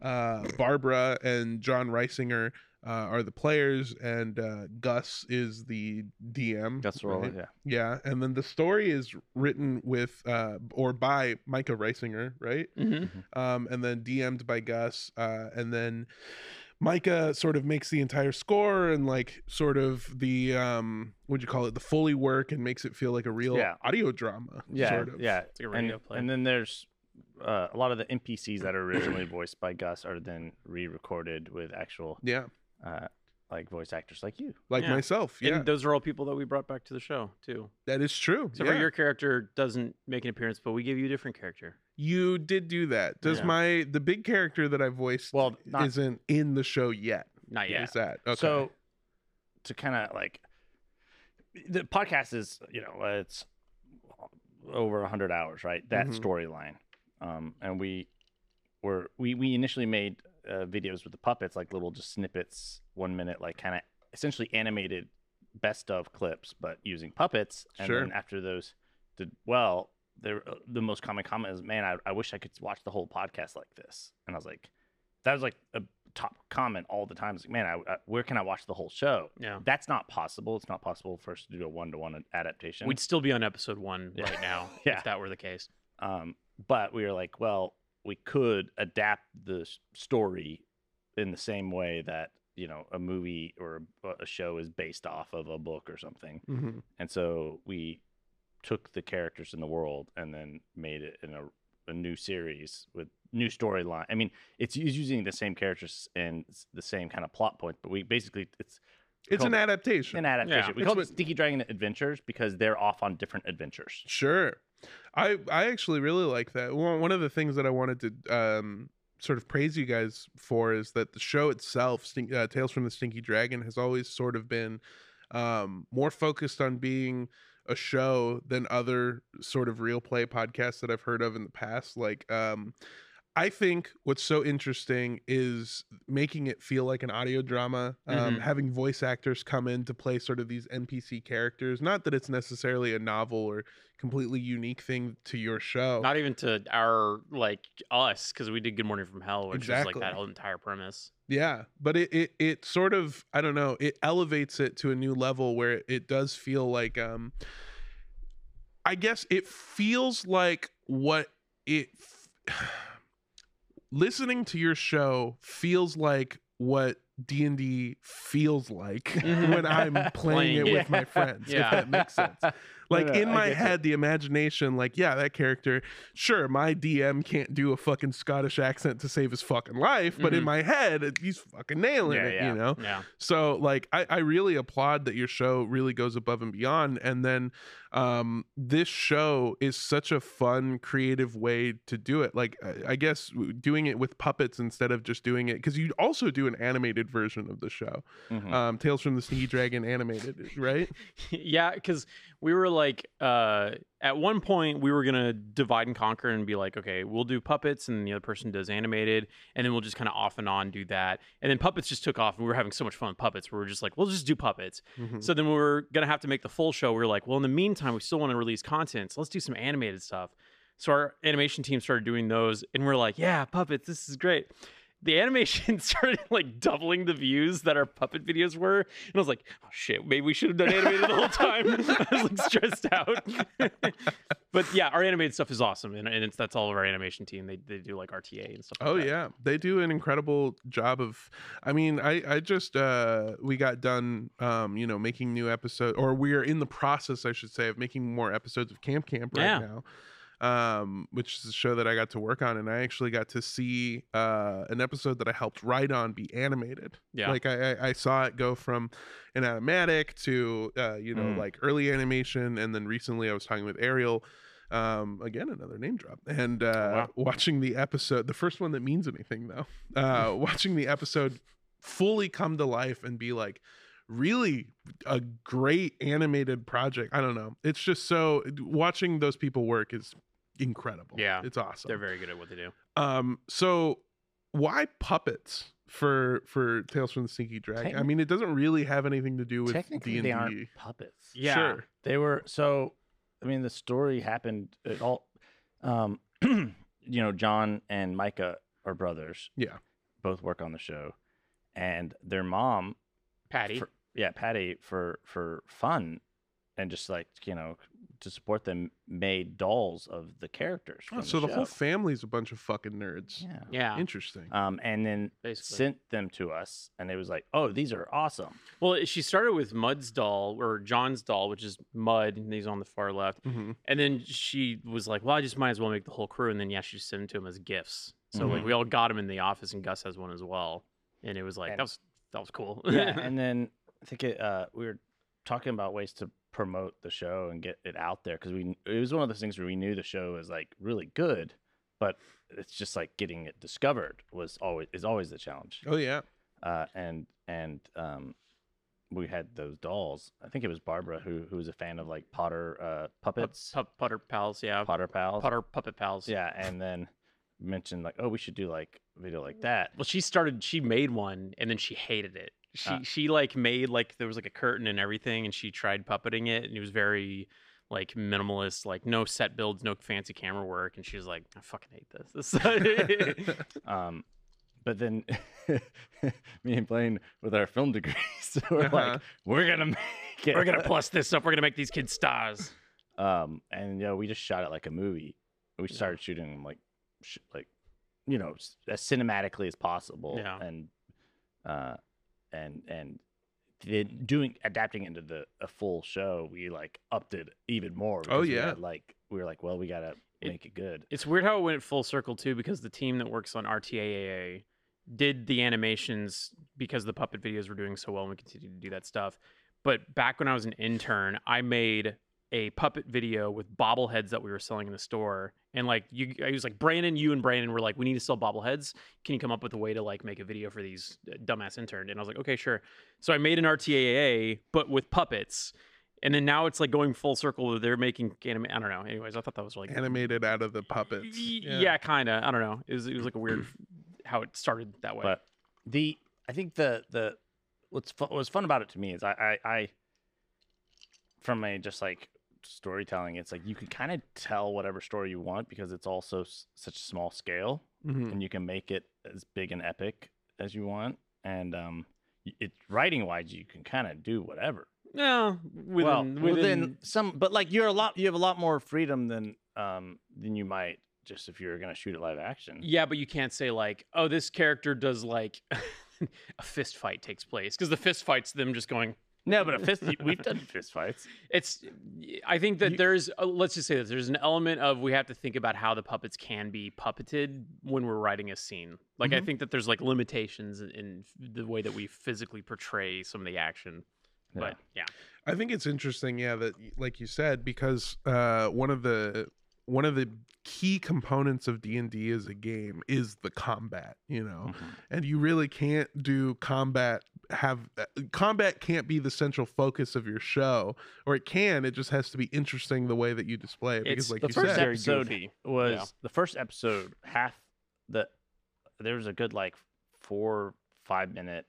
uh Barbara and John Reisinger uh, are the players and uh, Gus is the DM. That's all. right? Yeah. Yeah, and then the story is written with uh or by Micah Reisinger, right? Mhm. um, and then DM'd by Gus, uh, and then Micah sort of makes the entire score and like sort of the um, what'd you call it, the fully work and makes it feel like a real Yeah. audio drama. Yeah. sort of. Yeah. It's like a and, play. and then there's uh, a lot of the NPCs that are originally voiced by Gus are then re-recorded with actual yeah, uh, like voice actors like you. like Yeah. myself. Yeah, And those are all people that we brought back to the show, too. that is true. So yeah. for your character doesn't make an appearance, but we give you a different character. you did do that. Does Yeah. my the big character that I voiced Well, not- isn't in the show yet? Not yet. Is that okay? So to kind of like the podcast is, you know, it's over 100 hours, right? That Mhm. storyline. Um, and we were we we initially made uh, videos with the puppets like little just snippets, 1 minute like kind of essentially animated best of clips but using puppets and Sure. then after those did well, there the most common comment is, "Man, I, I wish I could watch the whole podcast like this." And I was like, that was like a top comment all the time. It's like, man, I, I, where can I watch the whole show? Yeah. That's not possible. It's not possible for us to do a one to one adaptation. We'd still be on episode one Yeah. right now *laughs* Yeah. if that were the case. um, but we were like, well, we could adapt the story in the same way that you know a movie or a, a show is based off of a book or something. Mhm. And so we took the characters in the world and then made it in a, a new series with new storyline. I mean, it's, it's using the same characters and the same kind of plot point but we basically it's it's an adaptation. an adaptation. we It's call it what- Stinky Dragon Adventures because they're off on different adventures. Sure. I I actually really like that. One of the things that I wanted to um sort of praise you guys for is that the show itself, Stink, uh, Tales from the Stinky Dragon, has always sort of been um more focused on being a show than other sort of real play podcasts that I've heard of in the past. Like um I think what's so interesting is making it feel like an audio drama, um, Mhm. having voice actors come in to play sort of these NPC characters. Not that it's necessarily a novel or completely unique thing to your show. Not even to our like us because we did Good Morning from Hell, which was like that whole entire premise. Yeah, but it, it it sort of I don't know it elevates it to a new level where it does feel like um I guess it feels like what it f- listening to your show feels like what D&D feels like Mhm. when I'm playing, *laughs* Playing it it. with my friends Yeah. if that makes sense. *laughs* Like no, in I my head, the imagination, like, yeah, that character, sure, my DM can't do a fucking Scottish accent to save his fucking life, but in Mhm. my head, he's fucking nailing Yeah, it, yeah. you know? Yeah. So, like, I, I really applaud that your show really goes above and beyond. And then um, this show is such a fun, creative way to do it. Like, I, I guess doing it with puppets instead of just doing it, because you also do an animated version of the show, Mhm. um, Tales from the Stinky Dragon animated, right? *laughs* yeah, because we were like, uh, at one point we were gonna divide and conquer and be like, okay, we'll do puppets, and the other person does animated, and then we'll just kind of off and on do that. And then puppets just took off, and we were having so much fun with puppets. We were just like, we'll just do puppets. Mhm. So then we were gonna have to make the full show. We were like, well, in the meantime, we still want to release content, so let's do some animated stuff. So our animation team started doing those, and we're like, yeah, puppets, this is great. The animation *laughs* started like doubling the views that our puppet videos were, and I was like, oh shit, maybe we should have done animated the whole time. *laughs* I was like stressed out. *laughs* but yeah, our animated stuff is awesome, and, and it's that's all of our animation team. They they do like RTA and stuff. Like Oh that. yeah, they do an incredible job of. I mean, I I just uh we got done um you know making new episodes, or we are in the process I should say of making more episodes of Camp Camp right Yeah. now. Um, which is a show that I got to work on, and I actually got to see uh, an episode that I helped write on be animated. Yeah. like I, I, I saw it go from an animatic to uh, you know Mm. like early animation, and then recently I was talking with Ariel Um, again, another name drop. And uh, wow. watching the episode, the first one that means anything though, *laughs* uh, *laughs* watching the episode fully come to life and be like really a great animated project. I don't know. It's just so watching those people work is incredible. Yeah. it's awesome. They're very good at what they do. Um, so why puppets for for Tales from the Stinky Dragon? I mean, it doesn't really have anything to do with Technically, D they and aren't D. puppets. Yeah. Sure. They were so. I mean, the story happened. It all. Um, *clears throat* you know, John and Micah are brothers. Yeah. Both work on the show, and their mom, Patty. for, yeah, Patty, for for fun, and just like you know, to support them, made dolls of the characters. Oh, so the, show. whole family's a bunch of fucking nerds. Yeah. yeah. Interesting. Um, and then Basically. sent them to us, and it was like, "Oh, these are awesome." Well, she started with Mud's doll or John's doll, which is Mud, and he's on the far left. Mhm. And then she was like, "Well, I just might as well make the whole crew." And then yeah, she just sent them to him as gifts. So like Mhm. we all got him in the office, and Gus has one as well. And it was like And- that was that was cool. yeah, *laughs* and then I think it, uh, we were talking about ways to promote the show and get it out there because we it was one of those things where we knew the show was like really good, but it's just like getting it discovered was always is always the challenge. Oh yeah. Uh, and and um, we had those dolls. I think it was Barbara who who was a fan of like Potter uh, puppets, Pu- Putter pals, yeah. Potter pals. Potter puppet pals. Yeah, and then mentioned like, oh, we should do like a video like that. Well, she started. She made one, and then she hated it. She Ah. she like made like there was like a curtain and everything, and she tried puppeting it, and it was very like minimalist, like no set builds, no fancy camera work, and she was like, I fucking hate this. This. *laughs* *laughs* Um, but then *laughs* me and Blaine with our film degrees, we're Uh-huh. like, we're gonna make it. We're gonna plus this up. We're gonna make these kids stars. Um, and you know, we just shot it like a movie. We started shooting them like, sh- like, you know, as cinematically as possible. Yeah. And, uh, and and then doing adapting into the a full show, we like upped it even more. Oh, because we yeah. had, like we were like, well, we gotta It- make it good. It's weird how it went full circle too, because the team that works on RTAA did the animations because the puppet videos were doing so well, and we continued to do that stuff. But back when I was an intern, I made a puppet video with bobbleheads that we were selling in the store, and like you, I was like Brandon, you and Brandon were like, we need to sell bobbleheads. Can you come up with a way to like make a video for these uh, dumbass intern? And I was like, okay, sure. So I made an RTAA, but with puppets. And then now it's like going full circle. where They're making anime. I don't know. Anyways, I thought that was like Animated out of the puppets. Y- Yeah, kind of. I don't know. It was it was like a weird how it started that way. But the I think the the what's fu- what's fun about it to me is I I, I from a just like storytelling, it's like you can kind of tell whatever story you want because it's also s- such a small scale, Mhm. and you can make it as big and epic as you want. And um, it writing wise, you can kind of do whatever. yeah, within, well, within, within some, but like you're a lot, you have a lot more freedom than um than you might just if you're gonna shoot it live action. yeah, but you can't say like, oh, this character does like *laughs* a fist fight takes place because the fist fights them just going. No, but a fist, we've done *laughs* fist fights. It's. I think that You- there's. Uh, let's just say this. There's an element of we have to think about how the puppets can be puppeted when we're writing a scene. Like I Mhm. think that there's like limitations in, in the way that we physically portray some of the action. But yeah, I think it's interesting, yeah, that like you said, because uh, one of the one of the key components of D and D as a game is the combat. You know, Mhm. and you really can't do combat have uh, combat can't be the central focus of your show or it can it just has to be interesting the way that you display it because It's like the you first said very episode was Yeah. the first episode half the there was a good like four five minute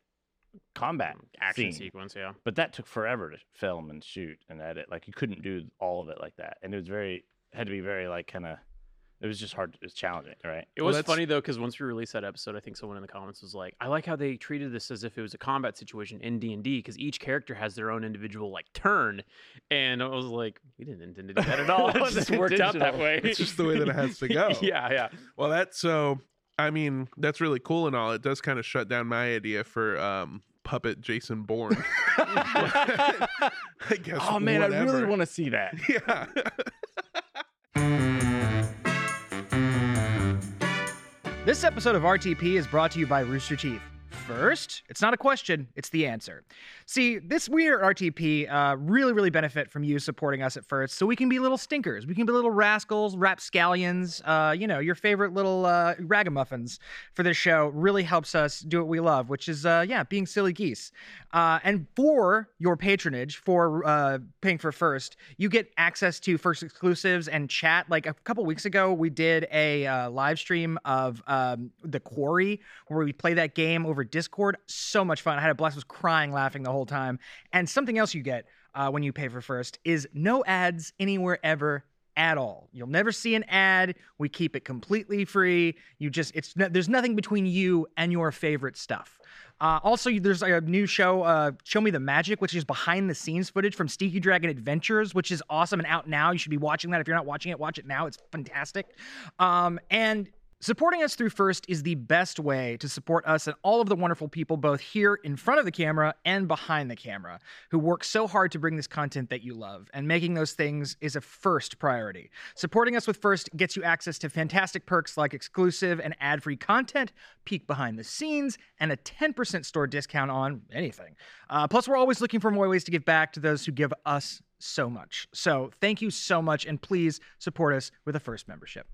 combat action scene, sequence. Yeah. but that took forever to film and shoot and edit like you couldn't do all of it like that and it was very had to be very like kind of it was just hard it was challenging right It Well, was that's- funny though because once we released that episode, I think someone in the comments was like, "I like how they treated this as if it was a combat situation in D and D because each character has their own individual like turn." And I was like, "We didn't intend to do that at all. It *laughs* it just worked out that way. it's just the way that it has to *laughs* go yeah, yeah. well that's so i mean that's really cool and all it does kind of shut down my idea for um puppet jason bourne *laughs* i guess oh man i really want to see that yeah This episode of RTP is brought to you by Rooster Teeth. First? It's not a question, it's the answer. See, this we RTP uh, really, really benefit from you supporting us at first, so we can be little stinkers. We can be little rascals, rapscallions, uh, you know, your favorite little uh, ragamuffins for this show really helps us do what we love, which is, uh, yeah, being silly geese. Uh, and for your patronage, for uh, paying for first, you get access to first exclusives and chat. Like a couple weeks ago, we did a live stream of um, The Quarry where we play that game over Discord. So much fun. I had a blast, was crying, laughing the whole time. And something else you get uh, when you pay for first is no ads anywhere ever at all. You'll never see an ad. We keep it completely free. You just it's there's nothing between you and your favorite stuff. Uh, also, there's a new show, uh, Show Me the Magic, which is behind the scenes footage from Stinky Dragon Adventures, which is awesome and out now. You should be watching that. If you're not watching it, watch it now. It's fantastic. Um, and Supporting us through First is the best way to support us and all of the wonderful people, both here in front of the camera and behind the camera, who work so hard to bring this content that you love. And making those things is a first priority. Supporting us with First gets you access to fantastic perks like exclusive and ad free content, peek behind the scenes, and a 10% store discount on anything. Uh, plus, we're always looking for more ways to give back to those who give us so much. So, thank you so much, and please support us with a First membership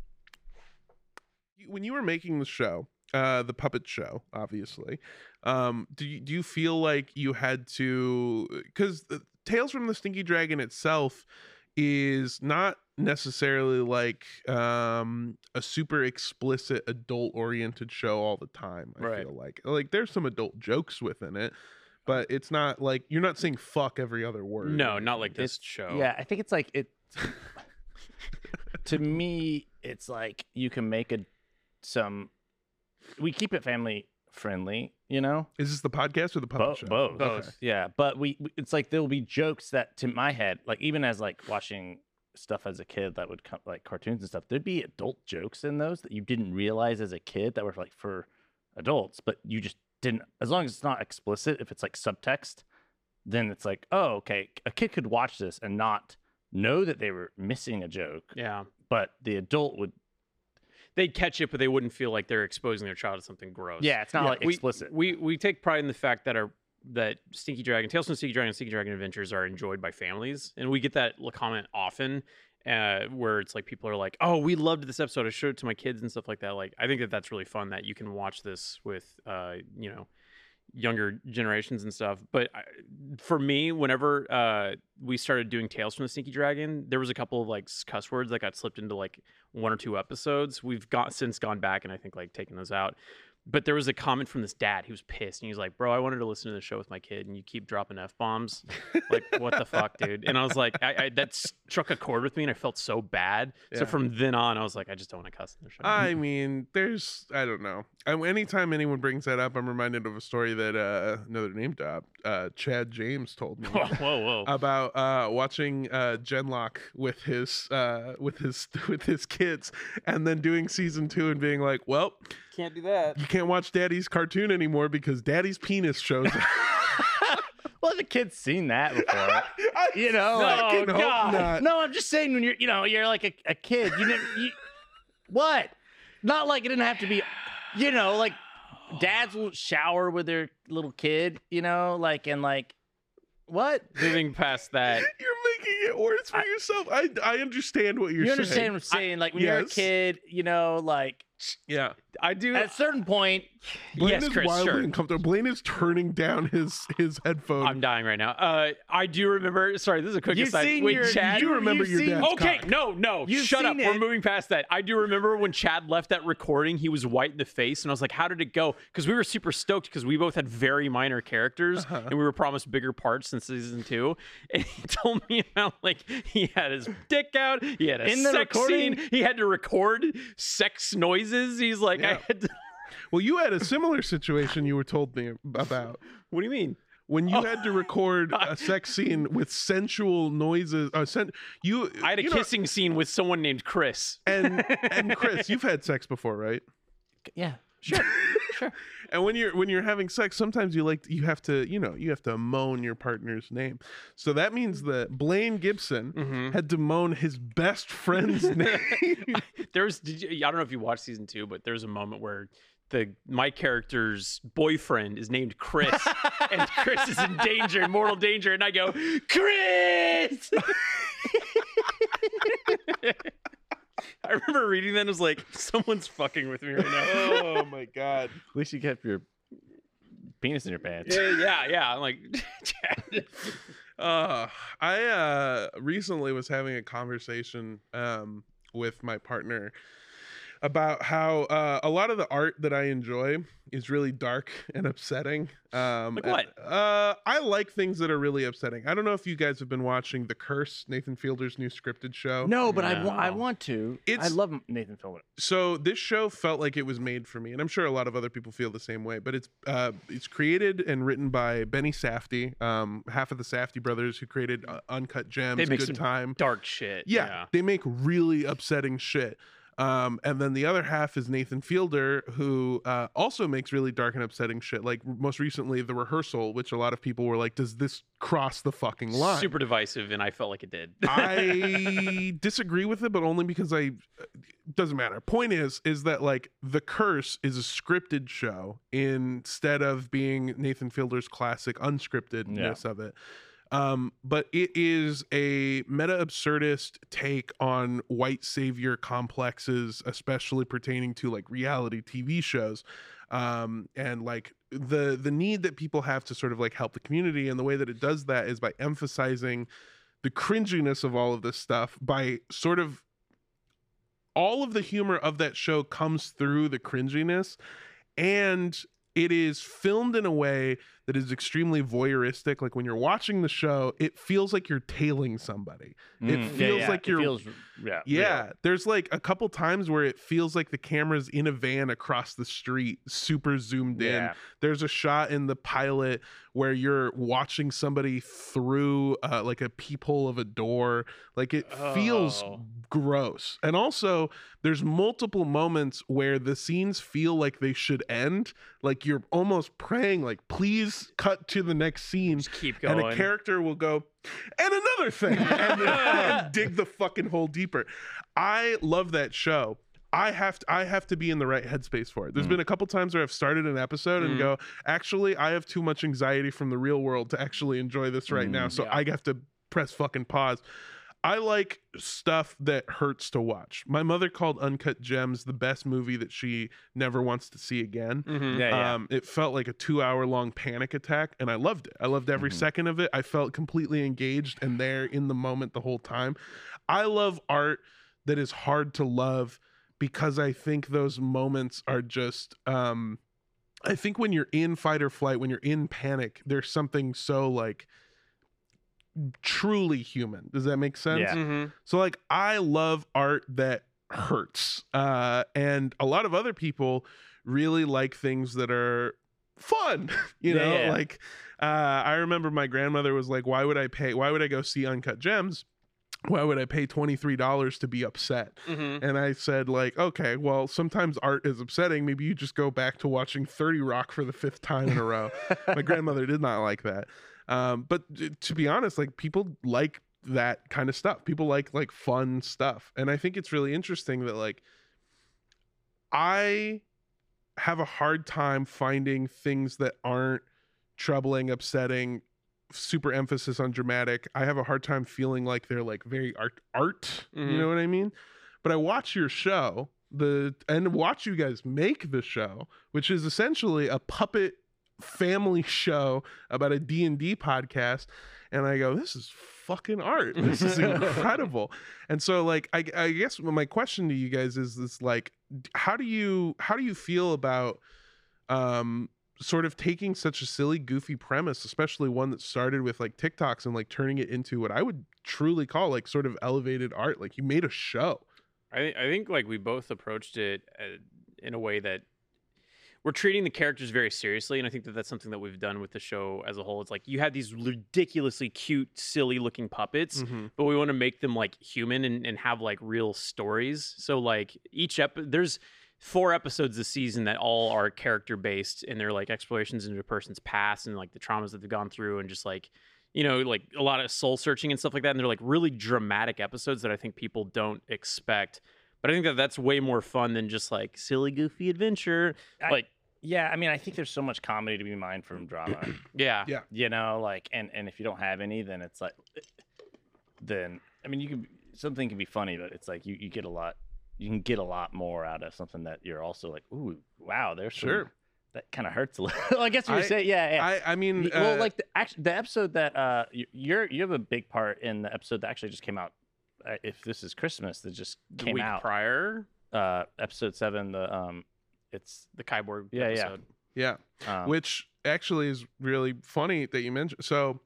when you were making the show, uh, the puppet show, obviously, um, do you do you feel like you had to because Tales from the Stinky Dragon itself is not necessarily like um a super explicit adult oriented show all the time i Right. feel like like there's some adult jokes within it but it's not like you're not saying fuck every other word No, not like this It's- show. Yeah, I think it's like it. *laughs* to me, it's like you can make a some. We keep it family friendly, you know. is this the podcast or the puppet Bo- show both, Both. Yeah, but we we- it's like there'll be jokes that to my head, like even as like watching stuff as a kid that would come like cartoons and stuff, there'd be adult jokes in those that you didn't realize as a kid that were like for adults, but you just didn't. As long as it's not explicit, if it's like subtext, then it's like, oh, okay, a kid could watch this and not know that they were missing a joke, Yeah. but the adult would. They'd catch it, but they wouldn't feel like they're exposing their child to something gross. Yeah, it's not Yeah, like we, explicit. We we take pride in the fact that our that Stinky Dragon, Tales from Stinky Dragon, and Stinky Dragon Adventures are enjoyed by families, and we get that comment often, uh, where it's like people are like, "Oh, we loved this episode. I showed it to my kids and stuff like that." Like, I think that that's really fun that you can watch this with, uh, you know, younger generations and stuff. But I, for me, whenever uh, we started doing Tales from the Stinky Dragon, there was a couple of like cuss words that got slipped into like one or two episodes. We've got since gone back and I think like taken those out. But there was a comment from this dad. He was pissed and he was like, "Bro, I wanted to listen to the show with my kid, and you keep dropping f bombs. Like, what the fuck, dude?" And I was like, I, I, "That struck a chord with me, and I felt so bad." Yeah. So from then on, I was like, "I just don't want to cuss in the show." I mean, there's I don't know. I, anytime anyone brings that up, I'm reminded of a story that uh, another name drop, uh, Chad James told me *laughs* whoa, whoa, whoa! about uh, watching uh, Genlock with his uh, with his *laughs* with his kids, and then doing season two and being like, "Well, Can't do that. you can't watch Daddy's cartoon anymore because Daddy's penis shows." up." *laughs* well, the kid's seen that before. *laughs* I You know, like- fucking Oh, hope God. not. No, I'm just saying when you're, you know, you're like a, a kid. You never, you, what? Not like it didn't have to be, you know, like dads will shower with their little kid, you know, like and like, what? Moving past that, *laughs* You're making it worse for yourself. I I understand what you're you saying. understand what I'm saying? like when you're a kid, you know, like Yeah. I do. at a certain point, Blaine yes, is Chris, wildly sure. uncomfortable. Blaine is turning down his his headphone. I'm dying right now. Uh, I do remember. Sorry, this is a quick You've aside. seen when your- Chad, you remember you've your seen- dad's Okay, cock. no, no, You've shut up. seen We're moving past that. I do remember when Chad left that recording, he was white in the face, and I was like, "How did it go?" Because we were super stoked because we both had very minor characters, Uh-huh. and we were promised bigger parts in season two. *laughs* And he told me about like he had his dick out, he had a In sex scene, he had to record sex noises. He's like, Yeah. I had to, *laughs* Well, you had a similar situation you were told me about "What do you mean?" when you Oh. had to record *laughs* a sex scene with sensual noises. Uh, sen- you, I had a you know- kissing scene with someone named Chris. and and *laughs* Chris, you've had sex before, right? yeah, sure, sure. *laughs* And when you're when you're having sex, sometimes you like you have to you know you have to moan your partner's name. So that means that Blaine Gibson Mhm. had to moan his best friend's *laughs* name. *laughs* there's did you, I don't know if you watched season two, but there's a moment where the my character's boyfriend is named Chris, and Chris is in danger, in mortal danger, and I go, Chris. *laughs* I remember reading that and was like, someone's fucking with me right now. oh my god. *laughs* At least you kept your penis in your pants. yeah, yeah, yeah. I'm like, *laughs* Chad. Uh, I uh recently was having a conversation um with my partner about how uh, a lot of the art that I enjoy is really dark *laughs* and upsetting. Um, Like what? and, Uh, I like things that are really upsetting. I don't know if you guys have been watching The Curse, Nathan Fielder's new scripted show. No, but I, wa- I want to. It's, I love Nathan Fielder. so this show felt like it was made for me and i'm sure a lot of other people feel the same way but it's uh it's created and written by benny safdie um half of the safdie brothers who created uh, uncut gems They make good some time dark shit. yeah, they make really upsetting shit um, and then the other half is Nathan Fielder, who uh, also makes really dark and upsetting shit. Like most recently, The Rehearsal, which a lot of people were like, "Does this cross the fucking line?" Super divisive, and I felt like it did. I *laughs* disagree with it, but only because I doesn't matter. Point is, is that like The Curse is a scripted show instead of being Nathan Fielder's classic unscriptedness of it. Um, but it is a meta absurdist take on white savior complexes, especially pertaining to like reality TV shows. Um, and like the the need that people have to sort of like help the community, and the way that it does that is by emphasizing the cringiness of all of this stuff by sort of all of the humor of that show comes through the cringiness and it is filmed in a way that is extremely voyeuristic like when you're watching the show it feels like you're tailing somebody It Mm, yeah, feels yeah, like you're- feels, yeah, yeah, real. there's like a couple times where it feels like the camera's in a van across the street, super zoomed in. There's a shot in the pilot where you're watching somebody through uh, like a peephole of a door. Like it feels Oh. gross. And also, there's multiple moments where the scenes feel like they should end. Like you're almost praying, like, please cut to the next scene Just keep going. and a character will go and another thing and, and *laughs* dig the fucking hole deeper i love that show I have to I have to be in the right headspace for it. There's Mm. been a couple times where I've started an episode and Mm. go, actually, I have too much anxiety from the real world to actually enjoy this right now. Mm, So yeah. I have to press fucking pause. I like stuff that hurts to watch. My mother called Uncut Gems the best movie that she never wants to see again. Mhm. yeah, yeah. Um, it felt like a two hour long panic attack, and I loved it. I loved every Mhm. second of it. I felt completely engaged and there in the moment the whole time. I love art that is hard to love because I think those moments are just. Um, I think when you're in fight or flight, when you're in panic, there's something so like truly human. Does that make sense? Yeah. Mhm. So like I love art that hurts. Uh and a lot of other people really like things that are fun. *laughs* you know, yeah. like uh I remember my grandmother was like, Why would I pay why would I go see Uncut Gems? Why would I pay $23 to be upset? Mhm. And I said, like, okay, well, sometimes art is upsetting. Maybe you just go back to watching 30 Rock for the fifth time in a row. *laughs* My grandmother did not like that. Um, but to be honest, like people like that kind of stuff. People like like fun stuff. And I think it's really interesting that like I have a hard time finding things that aren't troubling, upsetting, super emphasis on dramatic. I have a hard time feeling like they're like very art art. You Mhm. know what I mean? But I watch your show, the and watch you guys make the show, which is essentially a puppet family show about a D&D podcast and I go this is fucking art. This is incredible. *laughs* and so like I I guess my question to you guys is this like how do you how do you feel about um sort of taking such a silly goofy premise especially one that started with like TikToks and like turning it into what I would truly call like sort of elevated art like you made a show. I, I think like we both approached it uh, in a way that we're treating the characters very seriously, and I think that that's something that we've done with the show as a whole. It's like you have these ridiculously cute, silly looking puppets, Mhm. but we want to make them like human and, and have like real stories. So like each ep there's four episodes this season that all are character based and they're like explorations into a person's past and like the traumas that they've gone through and just like you know like a lot of soul searching and stuff like that and they're like really dramatic episodes that I think people don't expect But I think that that's way more fun than just like silly, goofy adventure. I- like, Yeah, I mean, I think there's so much comedy to be mined from drama. *clears throat* yeah, Yeah. you know, like, and and if you don't have any, then it's like, then I mean, you can something can be funny, but it's like you you get a lot, you can get a lot more out of something that you're also like, ooh, wow, there's some- Sure. that kind of hurts a little. *laughs* I guess you I- would say, yeah, yeah. I I mean, well, uh, like the actually the episode that uh you're you have a big part in the episode that actually just came out. Uh, if this is Christmas, that just the came week out. prior, Uh, episode seven. The um, it's the Kyborg Yeah, yeah. yeah. um, which actually is really funny that you mentioned. So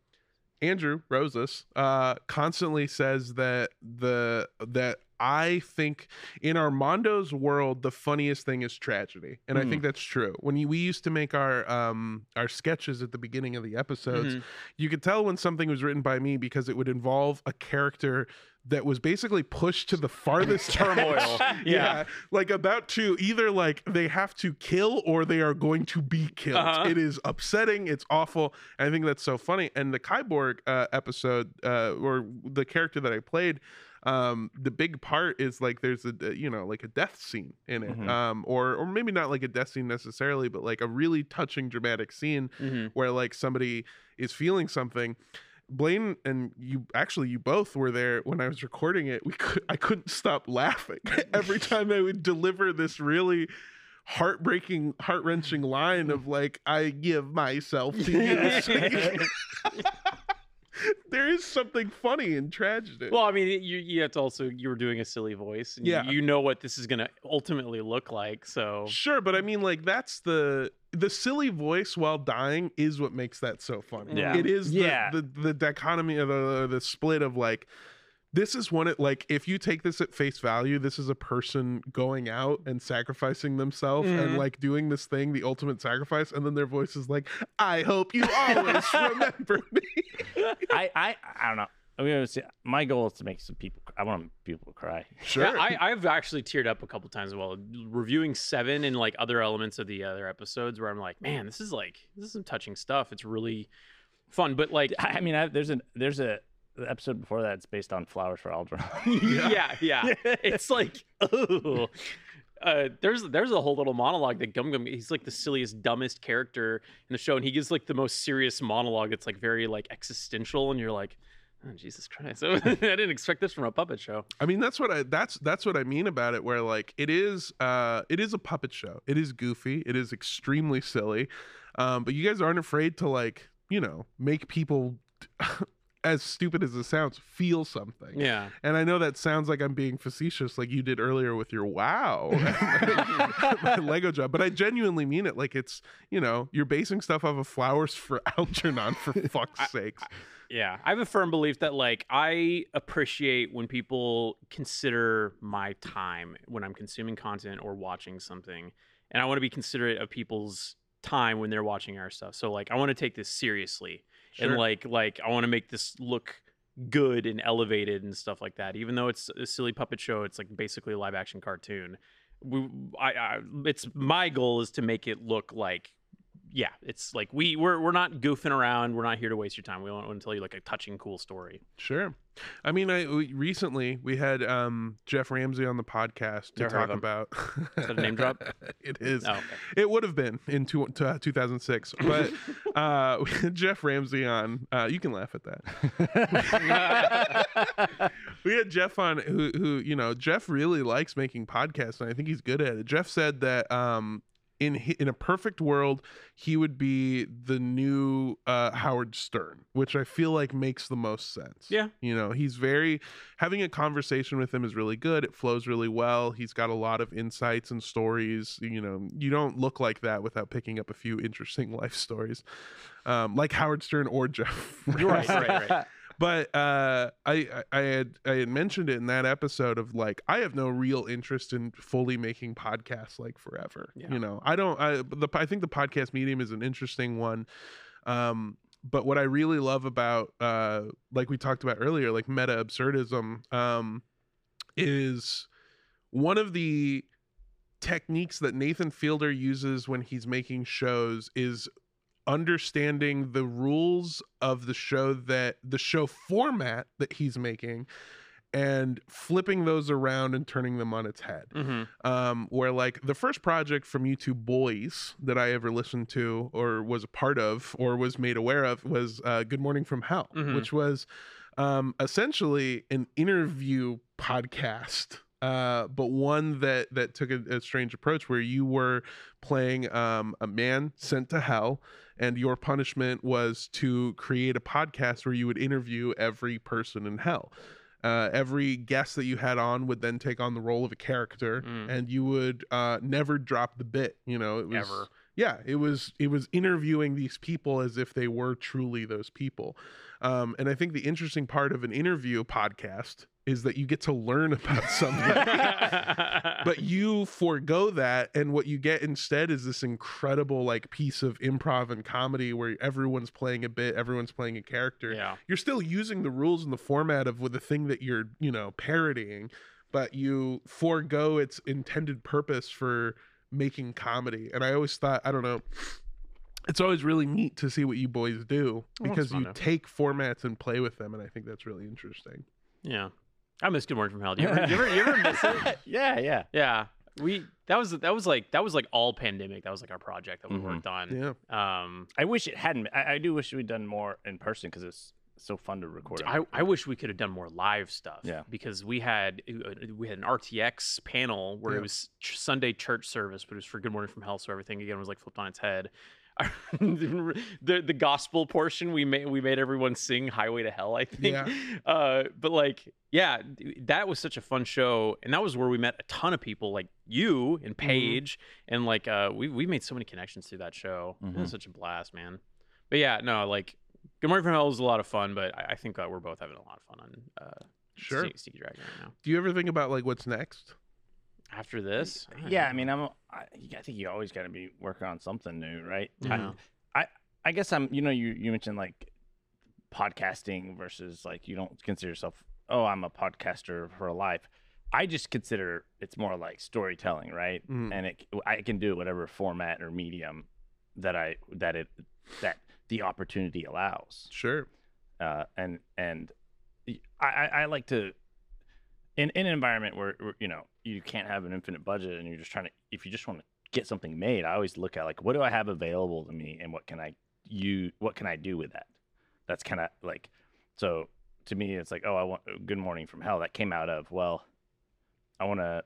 Andrew Rosas uh, constantly says that the that I think in Armando's world the funniest thing is tragedy, and I Mm. think that's true. When you, we used to make our um, our sketches at the beginning of the episodes, Mhm. you could tell when something was written by me because it would involve a character that was basically pushed to the farthest *laughs* Turmoil. *laughs* edge. Yeah. like about to either like they have to kill or they are going to be killed. Uh-huh. It is upsetting. It's awful. And I think that's so funny. And the Kyborg uh, episode, uh, or the character that I played. Um, the big part is like there's a you know like a death scene in it, Mhm. um, or or maybe not like a death scene necessarily, but like a really touching dramatic scene Mhm. where like somebody is feeling something blaine and you actually you both were there when i was recording it we could i couldn't stop laughing *laughs* every time i would deliver this really heartbreaking heart-wrenching line of like i give myself to you *laughs* *laughs* *laughs* there is something funny in tragedy Well, I mean, you you have to also you were doing a silly voice. And Yeah. you, you know what this is gonna ultimately look like. So Sure, but I mean, like that's the the silly voice while dying is what makes that so funny. Yeah. it is. The, Yeah. the the dichotomy of the the split of like. This is one it like if you take this at face value, this is a person going out and sacrificing themselves and Mhm. like doing this thing, the ultimate sacrifice, and then their voice is like, "I hope you always *laughs* remember me." I, I I don't know. I mean, see, my goal is to make some people. I want people to cry. Sure, Yeah, I, I've actually teared up a couple times as well, reviewing seven and like other elements of the other episodes where I'm like, man, this is like this is some touching stuff. It's really fun, but like, I, I mean, I, there's a there's a the episode before that. It's based on Flowers for Algernon. *laughs* *laughs* yeah, yeah, it's like, oh. Uh, there's there's a whole little monologue that Gum Gum he's like the silliest dumbest character in the show and he gives like the most serious monologue that's like very like existential and you're like oh, Jesus Christ *laughs* I didn't expect this from a puppet show I mean that's what I that's that's what I mean about it where like it is uh it is a puppet show. It is goofy. It is extremely silly. Um but you guys aren't afraid to like, you know, make people as stupid as it sounds feel something. yeah. And I know that sounds like I'm being facetious like you did earlier with your wow. *laughs* *laughs* My Lego job, but I genuinely mean it. Like it's, you know, you're basing stuff off of flowers for *laughs* Algernon for fuck's sakes. Yeah, I have a firm belief that like I appreciate when people consider my time when I'm consuming content or watching something, and I want to be considerate of people's time when they're watching our stuff. So like I want to take this seriously and like like I want to make this look good and elevated and stuff like that. Even though it's a silly puppet show, it's like basically a live action cartoon. We, I, I, it's my goal is to make it look like yeah, it's like we we're we're not goofing around. We're not here to waste your time. We want to tell you like a touching, cool story. Sure. I mean, I we, recently we had um, Geoff Ramsey on the podcast to Never talk about. *laughs* Is that a name drop? *laughs* it is. Oh, okay. It would have been in two, uh, 2006, but *laughs* uh, Geoff Ramsey on. Uh, you can laugh at that. we had Geoff on, who, who you know, Geoff really likes making podcasts, and I think he's good at it. Geoff said that um, in in a perfect world, he would be the new uh, Howard Stern, which I feel like makes the most sense. Yeah. you know, he's very having a conversation with him is really good. It flows really well. He's got a lot of insights and stories. You know, you don't look like that without picking up a few interesting *laughs* life stories, um, like Howard Stern or Geoff. right, right, right. *laughs* *laughs* But uh, I, I I had I had mentioned it in that episode of like I have no real interest in fully making podcasts like forever. Yeah. You know, I don't. I the I think the podcast medium is an interesting one. Um, but what I really love about uh, like we talked about earlier, like meta absurdism, um, is one of the techniques that Nathan Fielder uses when he's making shows is understanding the rules of the show that the show format that he's making and flipping those around and turning them on its head. Mhm. Um, where like the first project from YouTube boys that I ever listened to or was a part of or was made aware of was uh, Good Morning from Hell, Mhm. which was um, essentially an interview podcast. Uh, but one that that took a, a strange approach where you were playing um, a man sent to hell and your punishment was to create a podcast where you would interview every person in hell uh, every guest that you had on would then take on the role of a character Mm. and you would uh, never drop the bit you know it was Ever. yeah it was it was interviewing these people as if they were truly those people um, and i think the interesting part of an interview podcast is that you get to learn about *laughs* somebody *laughs* but you forego that and what you get instead is this incredible like piece of improv and comedy where everyone's playing a bit everyone's playing a character. Yeah. you're still using the rules and the format of with the thing that you're you know parodying but you forego its intended purpose for making comedy. And i always thought i don't know it's always really neat to see what you boys do because fun you take formats and play with them and i think that's really interesting. Yeah. I miss Good Morning from Hell. Do you ever, you ever, you ever miss it? *laughs* yeah, yeah. Yeah. We that was that was like that was like all pandemic. That was like our project that we Mhm. worked on. yeah Um I wish it hadn't. I, I do wish we'd done more in person because it's so fun to record. I, I wish we could have done more live stuff. Yeah. Because we had uh, we had an RTX panel where Yeah. it was ch- Sunday church service, but it was for Good Morning from Hell, so everything again was like flipped on its head. *laughs* the the gospel portion we made we made everyone sing Highway to Hell, I think. Yeah. *laughs* Uh, but like, yeah, that was such a fun show, and that was where we met a ton of people, like you and Paige, and like uh, we we made so many connections through that show. It was such a blast, man. But yeah, no, like Good Morning from Hell was a lot of fun, but I, I think uh, we're both having a lot of fun on uh, sure Stinky Dragon right now. do you ever think about like what's next After this, I don't yeah, I mean, I'm. I, I think you always got to be working on something new, right? Yeah. I, I guess I'm. You know, you you mentioned like podcasting versus like you don't consider yourself. Oh, I'm a podcaster for life. I just consider it's more like storytelling, right? Mhm. And it, I can do whatever format or medium that I that it that the opportunity allows. sure uh, and and I, I like to in, in an environment where, where you know you can't have an infinite budget and you're just trying to if you just want to get something made i always look at like what do i have available to me and what can i you what can i do with that? That's kind of like so to me it's like oh i want oh, good morning from hell that came out of well i want to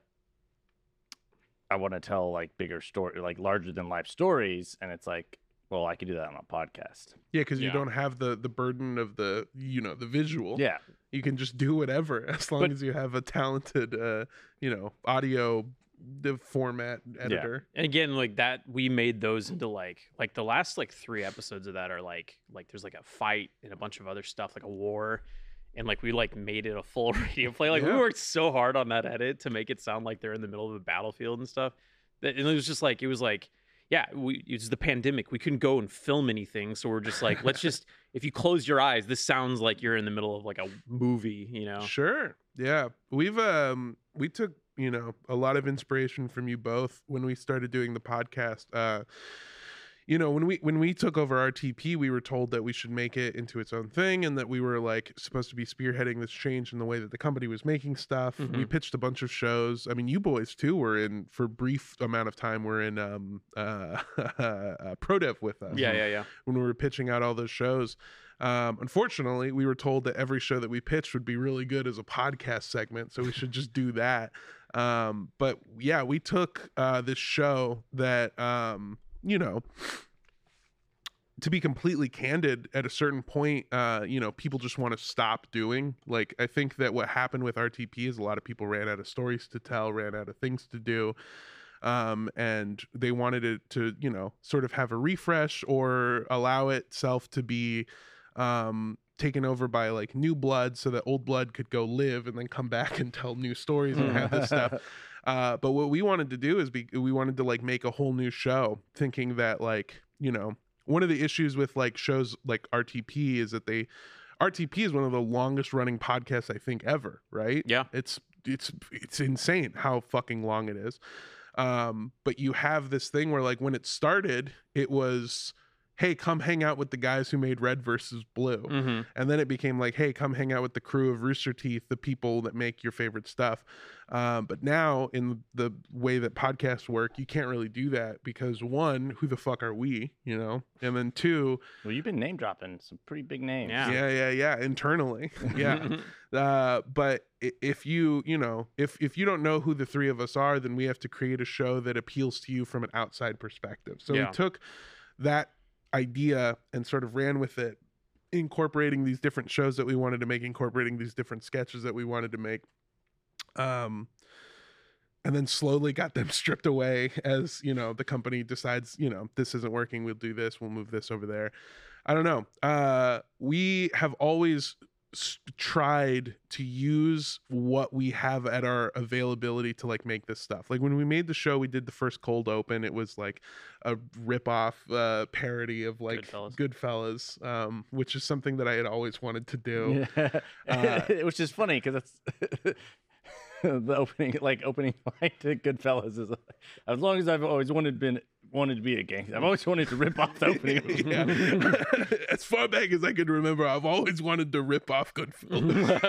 i want to tell like bigger story like larger than life stories and it's like well i could do that on a podcast. Yeah because you Yeah. don't have the the burden of the you know the visual. Yeah. You can just do whatever *laughs* as long But- as you have a talented uh you know audio the format editor. And again like that we made those into like like the last like three episodes of that are like like there's like a fight and a bunch of other stuff like a war. And like we like made it a full *laughs* radio play. Like we Yeah. worked so hard on that edit to make it sound like they're in the middle of a battlefield and stuff. That and it was just like it was like yeah we it was the pandemic we couldn't go and film anything so we're just like let's just *laughs* if you close your eyes this sounds like you're in the middle of like a movie you know Sure. Yeah. We've um we took, you know, a lot of inspiration from you both when we started doing the podcast. Uh you know, when we when we took over RTP, we were told that we should make it into its own thing and that we were like supposed to be spearheading this change in the way that the company was making stuff. We Mhm. pitched a bunch of shows. I mean, you boys too were in for a brief amount of time we're in um uh, *laughs* uh Pro Dev with us yeah yeah yeah when we were pitching out all those shows. Um, unfortunately, we were told that every show that we pitched would be really good as a podcast segment, so we should just do that. Um, but yeah, we took uh, this show that um, you know. To be completely candid, at a certain point, uh, you know, people just want to stop doing. Like, I think that what happened with RTP is a lot of people ran out of stories to tell, ran out of things to do um, and they wanted it to you know sort of have a refresh or allow itself to be um, taken over by like new blood so that old blood could go live and then come back *laughs* and tell new stories and have this stuff *laughs* uh, but what we wanted to do is be, we wanted to like make a whole new show thinking that like you know one of the issues with like shows like rtp is that they rtp is one of the longest running podcasts i think ever right Yeah. it's it's it's insane how fucking long it is um but you have this thing where like when it started it was hey, come hang out with the guys who made Red versus Blue. hmm And then it became like, hey, come hang out with the crew of Rooster Teeth, the people that make your favorite stuff. Um, but now, in the way that podcasts work, you can't really do that because one, who the fuck are we, you know? And then two, Well, you've been name dropping some pretty big names. Yeah. yeah, yeah, yeah, internally, *laughs* *laughs* yeah. uh, but if you, you know, if if you don't know who the three of us are, then we have to create a show that appeals to you from an outside perspective. So Yeah. we took that idea and sort of ran with it incorporating these different shows that we wanted to make incorporating these different sketches that we wanted to make um and then slowly got them *laughs* stripped away as you know the company decides you know this isn't working we'll do this we'll move this over there. I don't know. Uh we have always tried to use what we have at our availability to like make this stuff like when we made the show we did the first cold open it was like a rip-off uh parody of like Goodfellas. goodfellas um which is something that i had always wanted to do Yeah. *laughs* Uh, Which is funny because it's *laughs* *laughs* the opening, like opening *laughs* line to Goodfellas is as long as I've always wanted been wanted to be a gangster. I've always wanted to rip off the opening. *laughs* Yeah. as far back as I can remember, I've always wanted to rip off Goodfellas.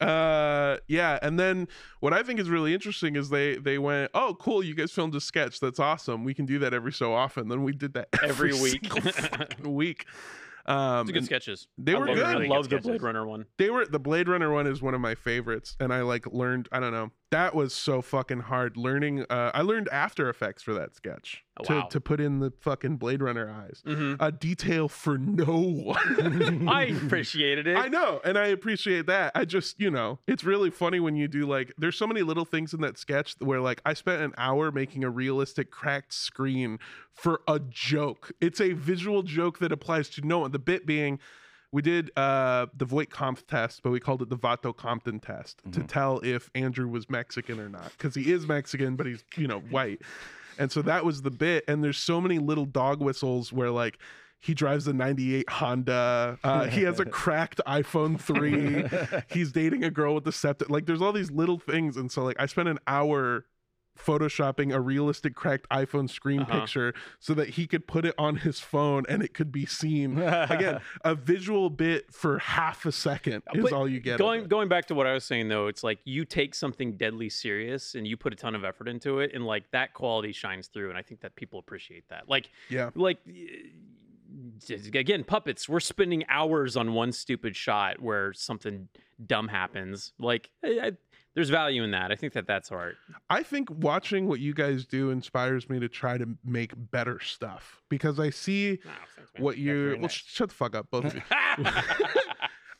Uh, yeah, and then what I think is really interesting is they they went, "Oh, cool, you guys filmed a sketch. That's awesome. We can do that every so often." Then we did that every, Every week. week. Um, It's good sketches. they I were love, good. I love the Blade. Runner one. they were the Blade Runner one is one of my favorites, and I like learned. I don't know. That was so fucking hard learning. Uh, I learned After Effects for that sketch Oh, to wow. to put in the fucking Blade Runner eyes. hmm A detail for no one. *laughs* I appreciated it. I know, and I appreciate that. I just, you know, it's really funny when you do like. There's so many little things in that sketch where like I spent an hour making a realistic cracked screen for a joke. It's a visual joke that applies to no one. The bit being. We did uh, the Voight Kampff test, but we called it the Vato Compton test to Mhm. tell if Andrew was Mexican or not, because he is Mexican, but he's you know white, and so that was the bit. And there's so many little dog whistles where like he drives a 98 Honda. Uh, he has a *laughs* cracked iPhone 3. *laughs* He's dating a girl with the septic. Like, there's all these little things. And so, like, I spent an hour photoshopping a realistic cracked iPhone screen Uh-huh. picture so that he could put it on his phone and it could be seen. Again, *laughs* a visual bit for half a second is But all you get. Going going back to what I was saying though, it's like you take something deadly serious and you put a ton of effort into it, and like that quality shines through, and I think that people appreciate that. Like Yeah. like again, puppets. We're spending hours on one stupid shot where something dumb happens. Like I, I, there's value in that. I think that that's art. I think watching what you guys do inspires me to try to make better stuff because I see what you well sh- shut the fuck up both of you *laughs* *laughs*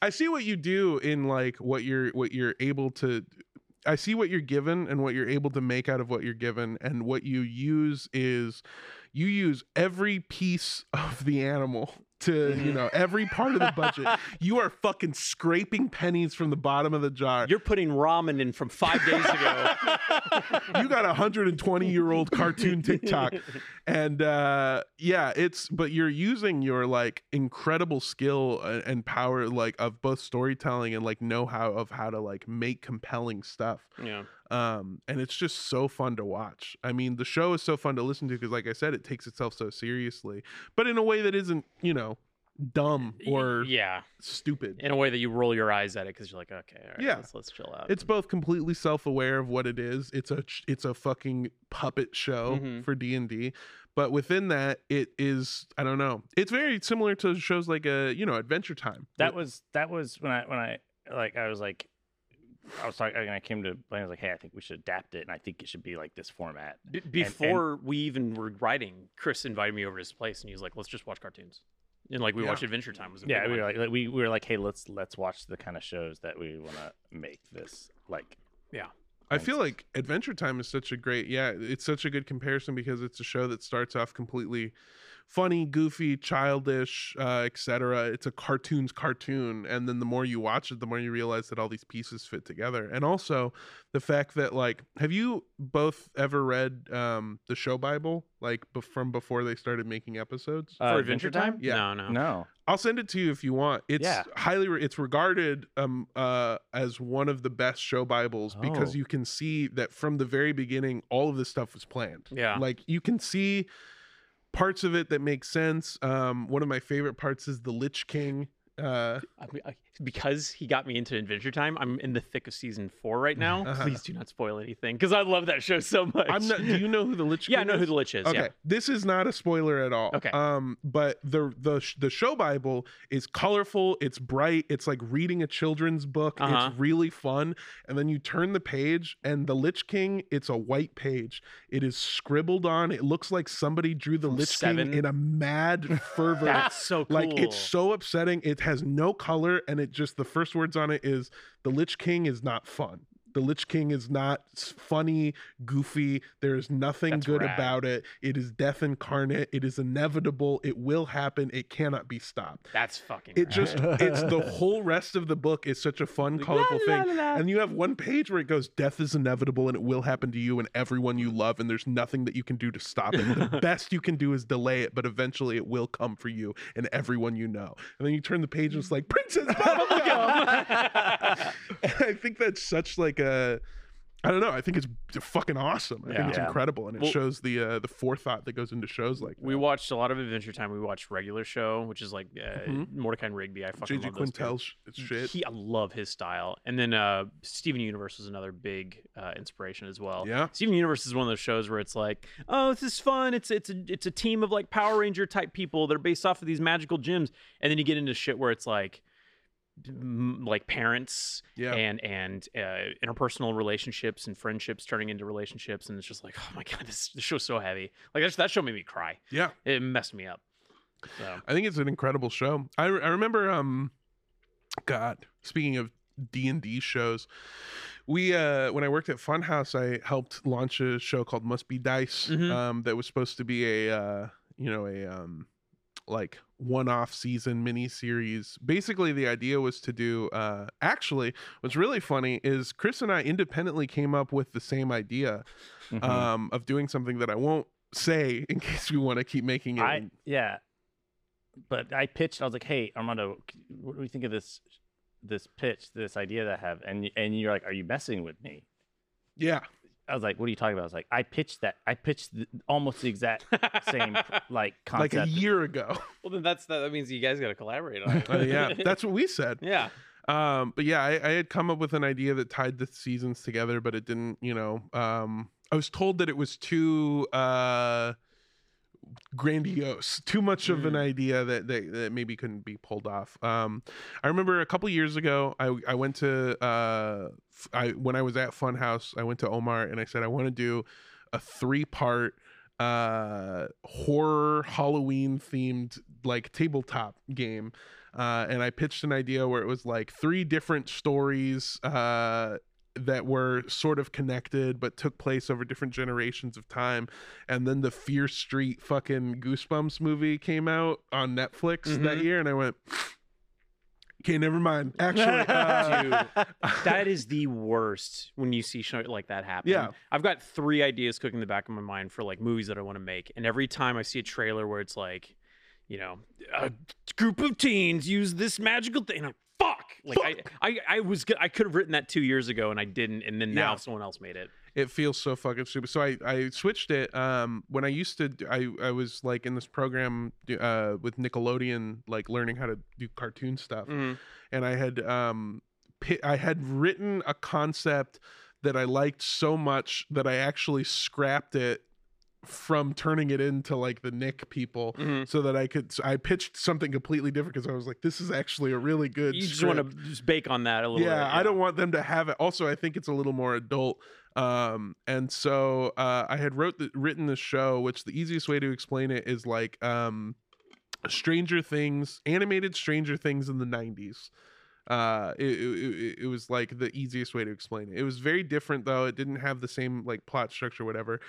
i see what you do in like what you're what you're able to i see what you're given and what you're able to make out of what you're given and what you use is you use every piece of the animal to *laughs* you know every part of the budget you are fucking scraping pennies from the bottom of the jar You're putting ramen in from five days ago. *laughs* you got a 120 year old cartoon TikTok. And uh yeah, it's but you're using your like incredible skill and power like of both storytelling and like know-how of how to like make compelling stuff. yeah. Um and it's just so fun to watch. I mean, the show is so fun to listen to because like I said, it takes itself so seriously, but in a way that isn't, you know, dumb or yeah, stupid. in a way that you roll your eyes at it because you're like, okay, all right, Yeah. let's, let's chill out. It's both completely self-aware of what it is. It's a it's a fucking puppet show Mhm. for D and D, but within that, it is I don't know. It's very similar to shows like a you know Adventure Time. that was that was when I when I like I was like I was talking and I came to Blaine. I was like, hey, I think we should adapt it, and I think it should be like this format. B- before we even were writing, Chris invited me over to his place, and he was like, "Let's just watch cartoons." And like we Yeah. watched Adventure Time. Was a Yeah, we were like, like we, we were like, hey, let's let's watch the kind of shows that we want to make this like. Yeah, I feel like Adventure Time is such a great yeah. It's such a good comparison because it's a show that starts off completely funny, goofy, childish, uh, etc. It's a cartoon's cartoon, and then the more you watch it, the more you realize that all these pieces fit together. And also the fact that like, have you both ever read um, the show Bible like bef- from before they started making episodes? for Adventure Time. Yeah. No, no. No. I'll send it to you if you want. It's Yeah. highly re- it's regarded um uh as one of the best show bibles because Oh. you can see that from the very beginning all of this stuff was planned. Yeah. Like you can see parts of it that make sense. Um, one of my favorite parts is the Lich King. Uh, I mean, I- because he got me into Adventure Time, I'm in the thick of season four right now. Uh-huh. Please do not spoil anything because I love that show so much. I'm not. Do you know who the Lich King? *laughs* yeah, I know is? who the Lich is. Okay, Yeah. this is not a spoiler at all. Okay. Um, but the the the show Bible is colorful. It's bright. It's like reading a children's book. Uh-huh. It's really fun. And then you turn the page, and the Lich King. It's a white page. It is scribbled on. It looks like somebody drew the From Lich Seven? King in a mad *laughs* fervor. That's so cool. Like it's so upsetting. It has no color, and it just the first words on it is the Lich King is not fun. The Lich King is not funny, goofy. There is nothing That's good rad. about it. It is death incarnate. It is inevitable. It will happen. It cannot be stopped. That's fucking. It rad. just it's the whole rest of the book is such a fun, colorful la, thing. la, la. And you have one page where it goes, Death is inevitable and it will happen to you and everyone you love, and there's nothing that you can do to stop it. The *laughs* best you can do is delay it, but eventually it will come for you and everyone you know. And then you turn the page and it's like, Princess *laughs* oh Bubblegum! *laughs* I think that's such like a I don't know. I think it's fucking awesome. I Yeah. think it's Yeah. incredible, and it Well- shows the uh, the forethought that goes into shows like We watched a lot of Adventure Time. We watched regular show, which is like uh, Mhm. Mordecai and Rigby. I fucking JG love those two. Quintel's shit. He, I love his style. And then uh, Steven Universe was another big uh, inspiration as well. Yeah. Steven Universe is one of those shows where it's like, oh, this is fun. It's it's a it's a team of like Power Ranger type people that are based off of these magical gems, and then you get into shit where it's like, m- like parents Yeah. and and uh, interpersonal relationships and friendships turning into relationships, and it's just like, oh my god, this this show's so heavy. Like that that show made me cry. yeah. It messed me up. So I think it's an incredible show. I, I remember um God, speaking of D&D shows, we uh when I worked at Funhaus, I helped launch a show called Must Be Dice Mhm. um that was supposed to be a uh you know a um like one-off season mini series. Basically the idea was to do uh actually what's really funny is Chris and I independently came up with the same idea Mhm. um of doing something that I won't say in *laughs* case we want to keep making it I yeah, but I pitched. I was like, "Hey, Armando, what do we think of this this pitch, this idea that I have?" And and you're like, "Are you messing with me?" yeah. I was like, "What are you talking about?" I was like, "I pitched that. I pitched the, almost the exact same *laughs* like concept Like a year ago. *laughs* well, then that's that means you guys got to collaborate on it. Uh, yeah, *laughs* that's what we said. yeah. Um, but yeah, I, I had come up with an idea that tied the seasons together, but it didn't. You know, um, I was told that it was too uh, grandiose, too much of an Mm. idea that, that that maybe couldn't be pulled off. Um, I remember a couple years ago, I I went to uh, I when I was at Funhaus, I went to Omar and I said I want to do a three part uh horror halloween themed like tabletop game uh and i pitched an idea where it was like three different stories uh that were sort of connected but took place over different generations of time and then the fear street fucking goosebumps movie came out on netflix that Mhm. year and i went okay never mind actually *laughs* uh, *laughs* That is the worst when you see shit like that happen. Yeah. I've got three ideas cooking in the back of my mind for like movies that I want to make, and every time I see a trailer where it's like, you know, a group of teens use this magical thing, I'm fuck. Like I, I, I was, I could have written that two years ago and I didn't, and then now Yeah. someone else made it. it feels so fucking stupid. So I I switched it. Um, when I used to, I I was like in this program uh with Nickelodeon, like learning how to do cartoon stuff, Mhm. and I had um I had written a concept that I liked so much that I actually scrapped it from turning it into like the Nick people. Mhm. So that I could, so I pitched something completely different because I was like, "This is actually a really good." You just want to just bake on that a little yeah, bit. I don't want them to have it. Also, I think it's a little more adult. Um, and so uh, I had wrote the, written the show, which the easiest way to explain it is like um, Stranger Things, animated Stranger Things in the '90s. Uh, it, it- it was like the easiest way to explain it. It was very different though. It didn't have the same like plot structure, whatever.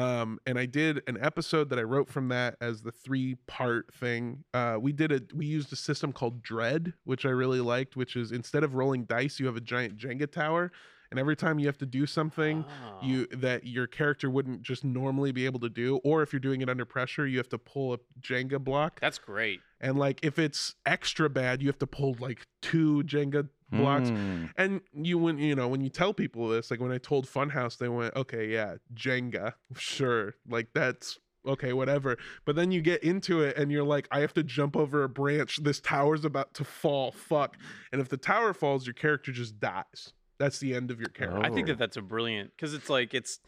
Um, and I did an episode that I wrote from that as the three part thing. Uh, we did a we used a system called Dread, which I really liked, which is instead of rolling dice, you have a giant Jenga tower, and every time you have to do something Oh. you that your character wouldn't just normally be able to do, or if you're doing it under pressure, you have to pull a Jenga block. That's great. And like if it's extra bad, you have to pull like two Jenga blocks. Mm. And you when you know when you tell people this, like when I told Funhaus, they went, "Okay, yeah, Jenga, *laughs* sure, like that's okay, whatever. But then you get into it and you're like, I have to jump over a branch. This tower's about to fall. Fuck. And if the tower falls, your character just dies. That's the end of your character. I think Oh. that that's a brilliant because it's like it's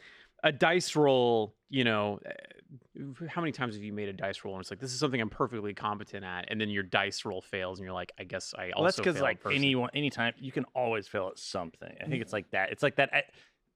a dice roll. You know, uh, how many times have you made a dice roll and it's like this is something I'm perfectly competent at, and then your dice roll fails, and you're like, I guess I also. Well, that's because like anyone, anytime you can always fail at something. I think it's like that. It's like that. eh,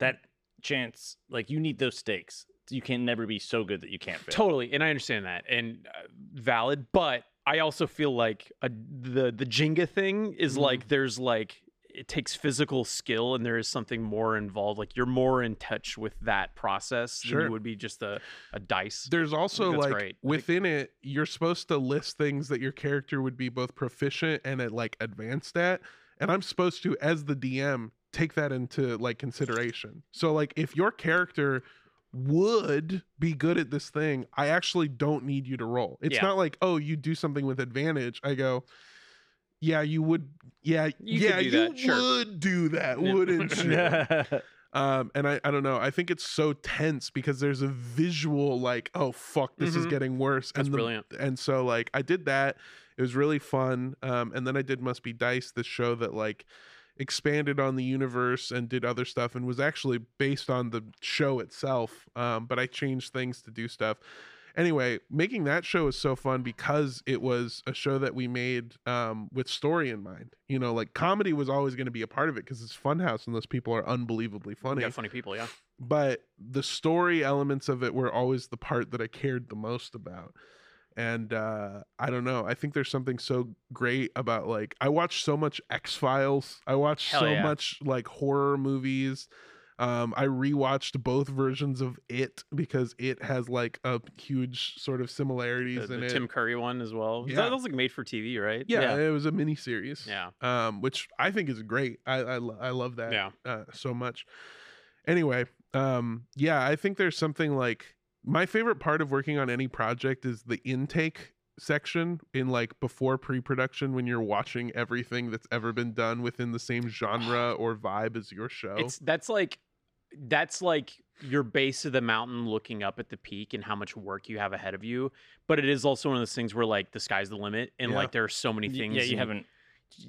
That chance, like you need those stakes. You can never be so good that you can't fail. Totally, and I understand that, and uh, valid. But I also feel like a, the the Jenga thing is Mhm. like there's like it takes physical skill, and there is something more involved. Like you're more in touch with that process than you would be just a, a dice. There's also like great. I think- within it, you're supposed to list things that your character would be both proficient and at like advanced at. And I'm supposed to, as the DM, take that into like consideration. So like if your character would be good at this thing, I actually don't need you to roll. It's Yeah. not like, oh, you do something with advantage. I go, yeah, you would yeah, You yeah, do you that, sure. would do that, Yeah. wouldn't *laughs* you? Um and i i don't know i think it's so tense because there's a visual like oh fuck this is Mhm. getting worse That's and the, brilliant. and so like i did that it was really fun um and then i did must be dice the show that like expanded on the universe and did other stuff and was actually based on the show itself um but i changed things to do stuff anyway making that show was so fun because it was a show that we made um with story in mind you know like comedy was always going to be a part of it because it's Funhaus and those people are unbelievably funny got funny people, yeah. but the story elements of it were always the part that I cared the most about. And uh, I don't know. I think there's something so great about like I watch so much X Files. I watch Hell so yeah. much like horror movies. Um, I rewatched both versions of It because it has like a huge sort of The, similarities in the it. Tim Curry one as well. Yeah. That was like made for TV, right? yeah, it was a mini series. Yeah. Um, which I think is great. I I, I love that Yeah. uh, so much. Anyway, um, yeah, I think there's something like my favorite part of working on any project is the intake section in like before pre-production when you're watching everything that's ever been done within the same genre *sighs* or vibe as your show. It's that's like that's like your base of the mountain looking up at the peak and how much work you have ahead of you. But it is also one of those things where like the sky's the limit and Yeah. like there are so many Y- things. Yeah, you and haven't.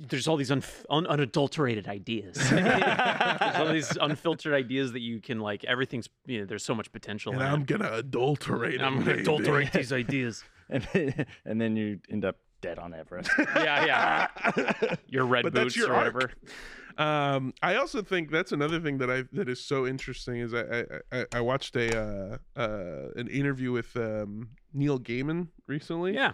There's all these unf- un- unadulterated ideas. *laughs* there's all these unfiltered ideas that you can like. Everything's you know. There's so much potential. and in I'm it. gonna adulterate And I'm gonna baby. adulterate *laughs* these ideas. And then, and then you end up dead on Everest. *laughs* Yeah, yeah. *laughs* Your red But boots your or arc. whatever. Um, I also think that's another thing that I that is so interesting is I I, I, I watched a uh, uh, an interview with um, Neil Gaiman recently. Yeah.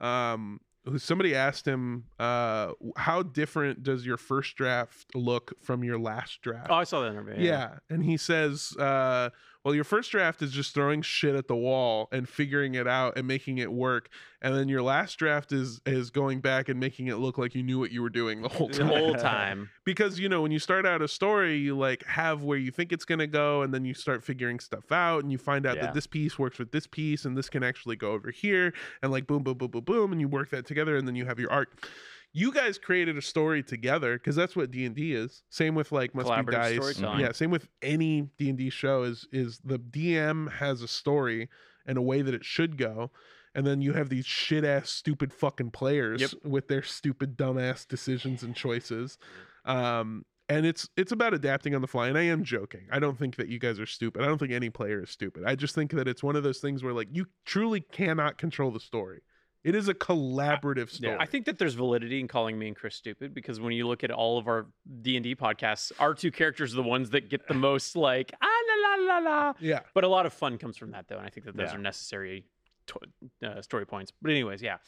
Um, who somebody asked him, uh, how different does your first draft look from your last draft? Oh, I saw that interview. yeah. and he says, uh, well, your first draft is just throwing shit at the wall and figuring it out and making it work, and then your last draft is is going back and making it look like you knew what you were doing the whole The time whole time. *laughs* because you know when you start out a story you like have where you think it's going to go and then you start figuring stuff out and you find out Yeah. that this piece works with this piece and this can actually go over here and like boom boom boom boom boom and you work that together and then you have your arc you guys created a story together because that's what d&d is. Same with like must be dice. yeah same with any d&d show is is the dm has a story and a way that it should go and then you have these shit ass stupid fucking players Yep. with their stupid dumbass decisions and choices. Um and it's it's about adapting on the fly and i am joking. I don't think that you guys are stupid. I don't think any player is stupid. I just think that it's one of those things where like you truly cannot control the story it is a collaborative story I think that there's validity in calling me and Chris stupid because when you look at all of our D and D podcasts, our two characters are the ones that get the *laughs* most like ah la la la la. yeah But a lot of fun comes from that though, and I think that those Yeah. are necessary to- uh, story points. But anyways, yeah,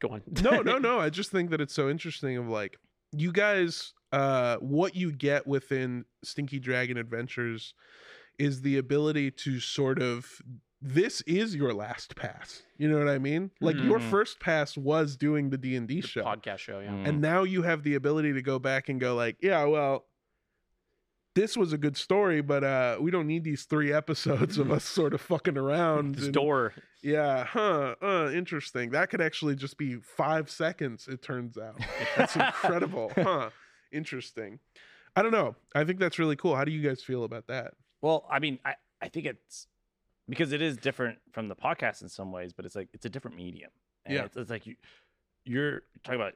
go on. no no *laughs* no i just think that it's so interesting of like you guys uh what you get within stinky dragon adventures is the ability to sort of this is your last pass. You know what i mean? Like your Mhm. first pass was doing the d&d show. podcast show, yeah. Mm. and now you have the ability to go back and go like yeah well this was a good story but uh we don't need these three episodes of us sort of fucking around This and- door. yeah huh uh interesting. That could actually just be five seconds it turns out. That's incredible. *laughs* Huh interesting. I don't know. I think that's really cool. How do you guys feel about that? Well, I mean, I, I think it's because it is different from the podcast in some ways, but it's like it's a different medium. And Yeah. it's, it's like you you're talking about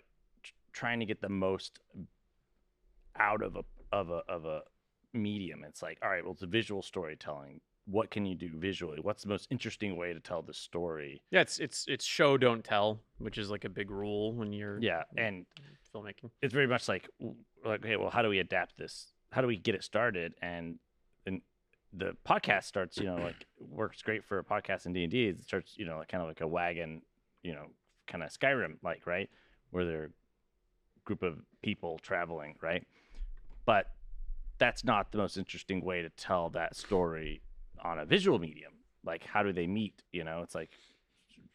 trying to get the most out of a of a of a medium. It's like, all right, well, it's a visual storytelling. What can you do visually? What's the most interesting way to tell the story? Yeah, it's it's it's show don't tell, which is like a big rule when you're Yeah, and filmmaking. it's very much like like okay well how do we adapt this how do we get it started and the podcast starts you know like works great for a podcast in d&d it starts you know like kind of like a wagon you know kind of skyrim like right? Where they're group of people traveling right? But that's not the most interesting way to tell that story on a visual medium. Like how do they meet you know? It's like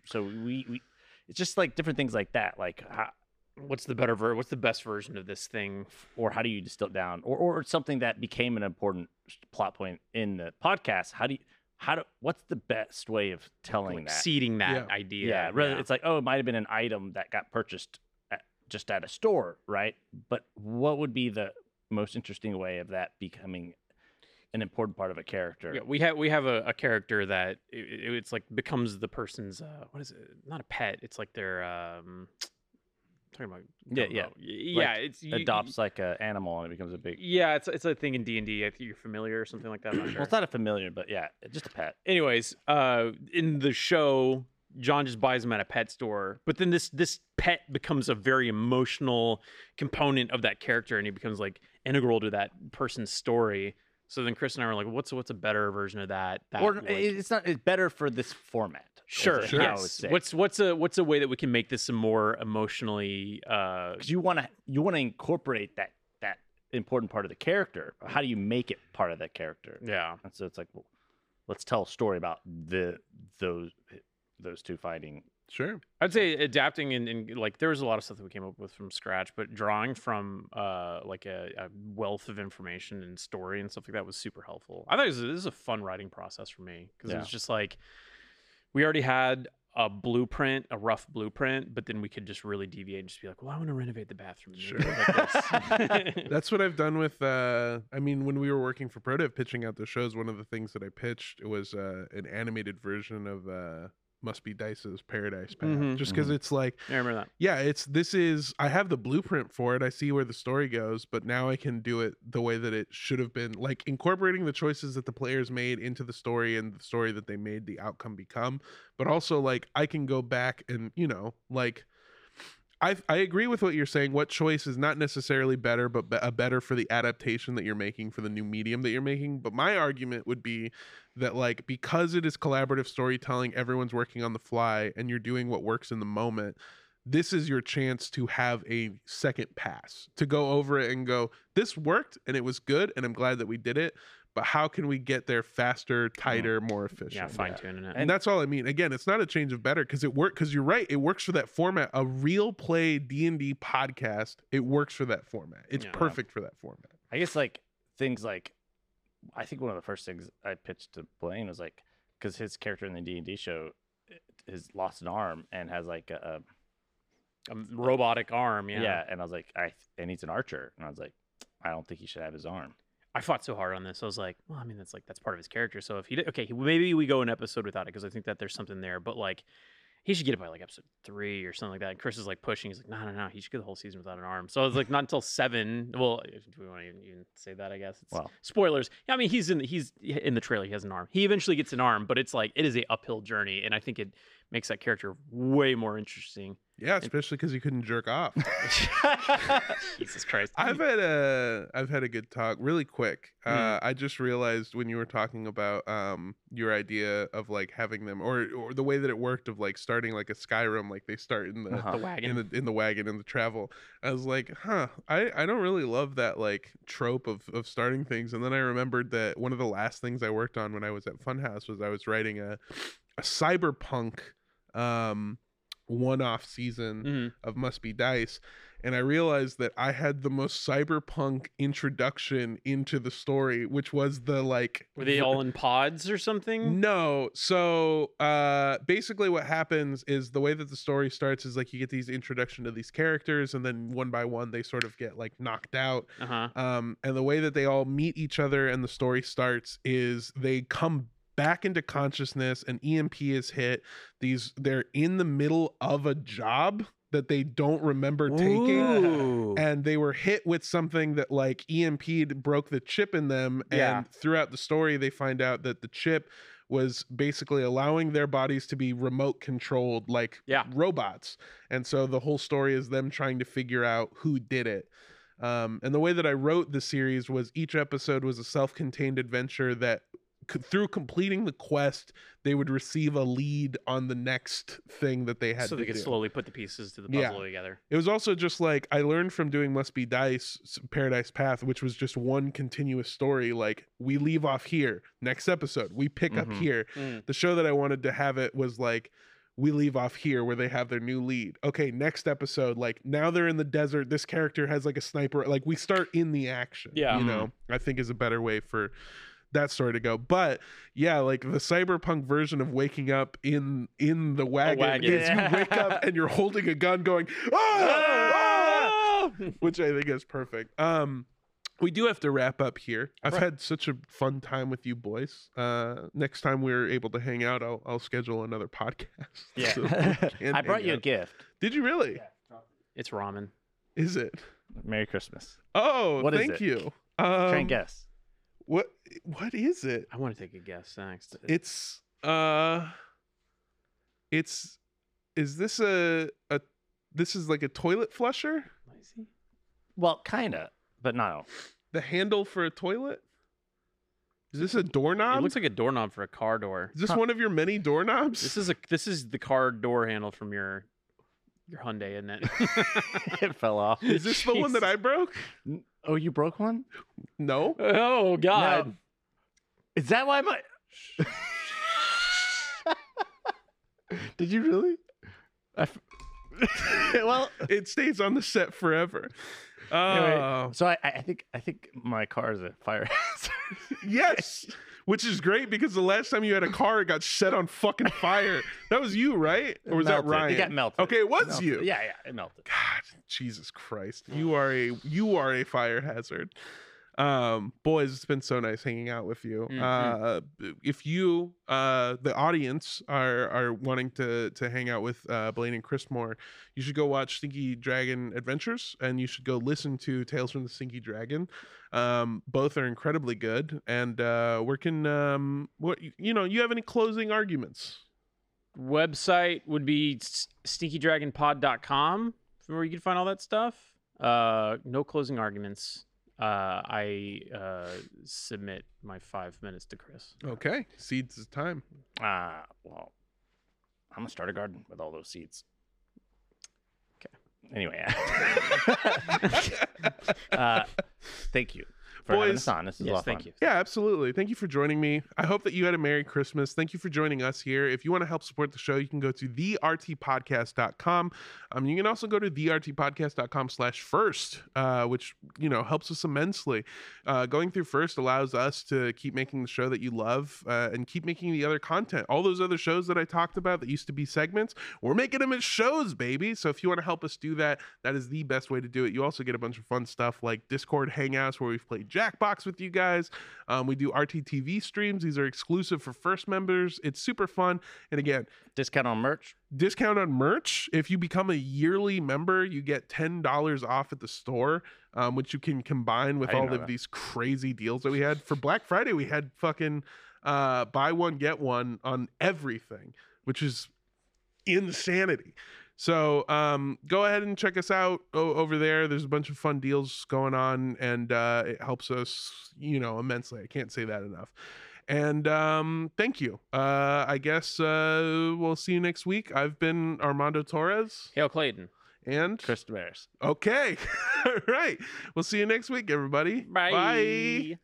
so we, we it's just like different things like that. Like how, What's the better ver? What's the best version of this thing? or how do you distill it down or or something that became an important plot point in the podcast how do you how do what's the best way of telling Like that seeding that Yeah. idea. yeah, rather it's like oh it might have been an item that got purchased at, just at a store right but what would be the most interesting way of that becoming an important part of a character Yeah, we have we have a, a character that it, it- it's like becomes the person's uh, what is it? Not a pet. It's like their um. Talking about Yeah, yeah. know. Yeah. Like, it's you- adopts like an animal and it becomes a big Yeah, it's it's a thing in D and I think you're familiar or something like that. I'm not sure. well it's not a familiar but yeah just a pet anyways, uh, in the show, John just buys him at a pet store, but then this this pet becomes a very emotional component of that character, and he becomes like integral to that person's story. So then Chris and I were like, "What's what's a better version of that?" that or like- it's not it's better for this format sure, how yes. What's what's a what's a way that we can make this a more emotionally uh, because you want to you want to incorporate that that important part of the character. How do you make it part of that character? yeah. And so it's like, well, let's tell a story about the those those two fighting. Sure. I'd say adapting and, and like there was a lot of stuff that we came up with from scratch, but drawing from uh like a, a wealth of information and story and stuff like that was super helpful. I thought it was, this is a fun writing process for me because it was just like we already had a blueprint, a rough blueprint, but then we could just really deviate and just be like, well, I want to renovate the bathroom. Sure. like this." That's what I've done with. Uh, I mean, when we were working for Prodev, pitching out the shows, one of the things that I pitched was uh, an animated version of uh, Must Be Dice's Paradise Path, Mhm. just because it's like, I remember that. yeah, it's this is. I have the blueprint for it. I see where the story goes, but now I can do it the way that it should have been, like incorporating the choices that the players made into the story and the story that they made the outcome become. But also, like, I can go back and you know, like. I, I agree with what you're saying. What choice is not necessarily better, but be- a better for the adaptation that you're making for the new medium that you're making. But my argument would be that, like, because it is collaborative storytelling, everyone's working on the fly, and you're doing what works in the moment. This is your chance to have a second pass to go over it and go, this worked and it was good, and I'm glad that we did it. But how can we get there faster, tighter, more efficient? Yeah, fine tuning it. And that's all I mean. Again, it's not a change of better because it worked. Because you're right, it works for that format. A real play D and D podcast, it works for that format. It's Yeah. perfect for that format. I guess like things like, I think one of the first things I pitched to Blaine was like, because his character in the D and D show has lost an arm and has like a, a robotic arm. Yeah. yeah. and I was like, I and he's an archer, and I was like, I don't think he should have his arm. I fought so hard on this. I was like, well, I mean, that's like that's part of his character. So if he did, okay, maybe we go an episode without it because I think that there's something there. But like, he should get it by like episode three or something like that. And Chris is like pushing. He's like, no, no, no. He should get the whole season without an arm. So I was like, not until seven. Well, do we want to even, even say that? I guess it's spoilers. Yeah, I mean, he's in he's in the trailer. He has an arm. He eventually gets an arm, but it's like it is a uphill journey, and I think it makes that character way more interesting. Yeah, especially because you couldn't jerk off. *laughs* Jesus Christ. I've had a I've had a good talk. Really quick, Hmm. uh, I just realized when you were talking about um your idea of like having them or or the way that it worked of like starting like a Skyrim, like they start in the Uh-huh. the wagon. in the in the wagon in the travel. I was like, huh, I, I don't really love that like trope of, of starting things. And then I remembered that one of the last things I worked on when I was at Funhaus was I was writing a a cyberpunk um one off season Mhm. of Must Be Dice. And I realized that I had the most cyberpunk introduction into the story, which was the like Were they all in pods or something? no. So uh basically what happens is the way that the story starts is like you get these introduction to these characters and then one by one they sort of get like knocked out. Uh huh. Um and the way that they all meet each other and the story starts is they come back into consciousness and emp is hit these they're in the middle of a job that they don't remember taking Ooh. and they were hit with something that like EMP'd broke the chip in them and Yeah. throughout the story they find out that the chip was basically allowing their bodies to be remote controlled like Yeah. robots and so the whole story is them trying to figure out who did it um, and the way that i wrote the series was each episode was a self-contained adventure that through completing the quest they would receive a lead on the next thing that they had so they could do slowly put the pieces to the Yeah. puzzle together. it was also just like I learned from doing Must Be Dice Paradise Path, which was just one continuous story. Like we leave off here, next episode we pick up Mhm. here. Mm. The show that I wanted to have it was like we leave off here where they have their new lead. Okay, next episode, like now they're in the desert. This character has like a sniper. Like we start in the action. Yeah. you know, I think is a better way for that story to go. But yeah, like the cyberpunk version of waking up in in the wagon, wagon. is you wake up and you're holding a gun, going ah! ah!" which I think is perfect. Um, we do have to wrap up here. I've Right. had such a fun time with you boys. Uh, next time we're able to hang out, I'll I'll schedule another podcast. Yeah. *laughs* so *laughs* I brought hang you a gift. Did you really? It's ramen. Is it? Merry Christmas. Oh, What is thank it? you. Try Um, and guess. What what is it? I want to take a guess next. It's uh it's is this a a this is like a toilet flusher? Lazy? Well, kinda, but no. The handle for a toilet? Is this a doorknob? It looks like a doorknob for a car door. is this Huh. one of your many doorknobs? This is a this is the car door handle from your your Hyundai, isn't it? *laughs* it fell off. Is this the one that I broke? Oh, you broke one? No. oh God! No. Is that why my? *laughs* Did you really? I f- *laughs* well, It stays on the set forever. anyway, Oh, so I, I think I think my car is a fire *laughs* hazard. yes. Which is great because the last time you had a car, it got set on fucking fire. *laughs* That was you, right? Or was that. Ryan? It got melted. Okay, it was Melted. you. Yeah, yeah, it melted. God, Jesus Christ. You are a you are a fire hazard. Um, boys, it's been so nice hanging out with you. Mhm. Uh, if you, uh, the audience are are wanting to to hang out with uh, Blaine and Chris more, you should go watch Stinky Dragon Adventures, and you should go listen to Tales from the Stinky Dragon. Um, both are incredibly good. And uh, where can um, what you know? You have any closing arguments? Website would be stinkydragonpod.com where you can find all that stuff. Uh, no closing arguments. Uh, I uh, submit my five minutes to Chris. Okay, seeds is time. Ah, well, I'm gonna start a garden with all those seeds. Okay. Anyway, *laughs* uh, thank you for having Boys- us on. This is a Yes, lot of thank fun. you. Yeah, absolutely. Thank you for joining me. I hope that you had a Merry Christmas. Thank you for joining us here. If you want to help support the show, you can go to thertpodcast.com. Um, you can also go to thertpodcast.com slash first, uh, which, you know, helps us immensely. Uh, going through first allows us to keep making the show that you love uh, and keep making the other content. All those other shows that I talked about that used to be segments, we're making them as shows, baby. So if you want to help us do that, that is the best way to do it. You also get a bunch of fun stuff like Discord hangouts where we've played Jackbox with you guys. Um, we do RTTV streams. These are exclusive for first members. It's super fun. And again, Discount on merch. discount on merch. If you become a yearly member, you get $10 off at the store, um, which you can combine with all of that. these crazy deals that we had. For Black Friday, we had fucking uh, buy one, get one on everything, which is insanity. So um, go ahead and check us out o- over there. There's a bunch of fun deals going on, and uh, it helps us, you know, immensely. I can't say that enough. And um, thank you. Uh, I guess uh, we'll see you next week. I've been Armando Torres, Hail Clayton. and Chris Bears. okay, *laughs* all right. We'll see you next week, everybody. Bye. Bye.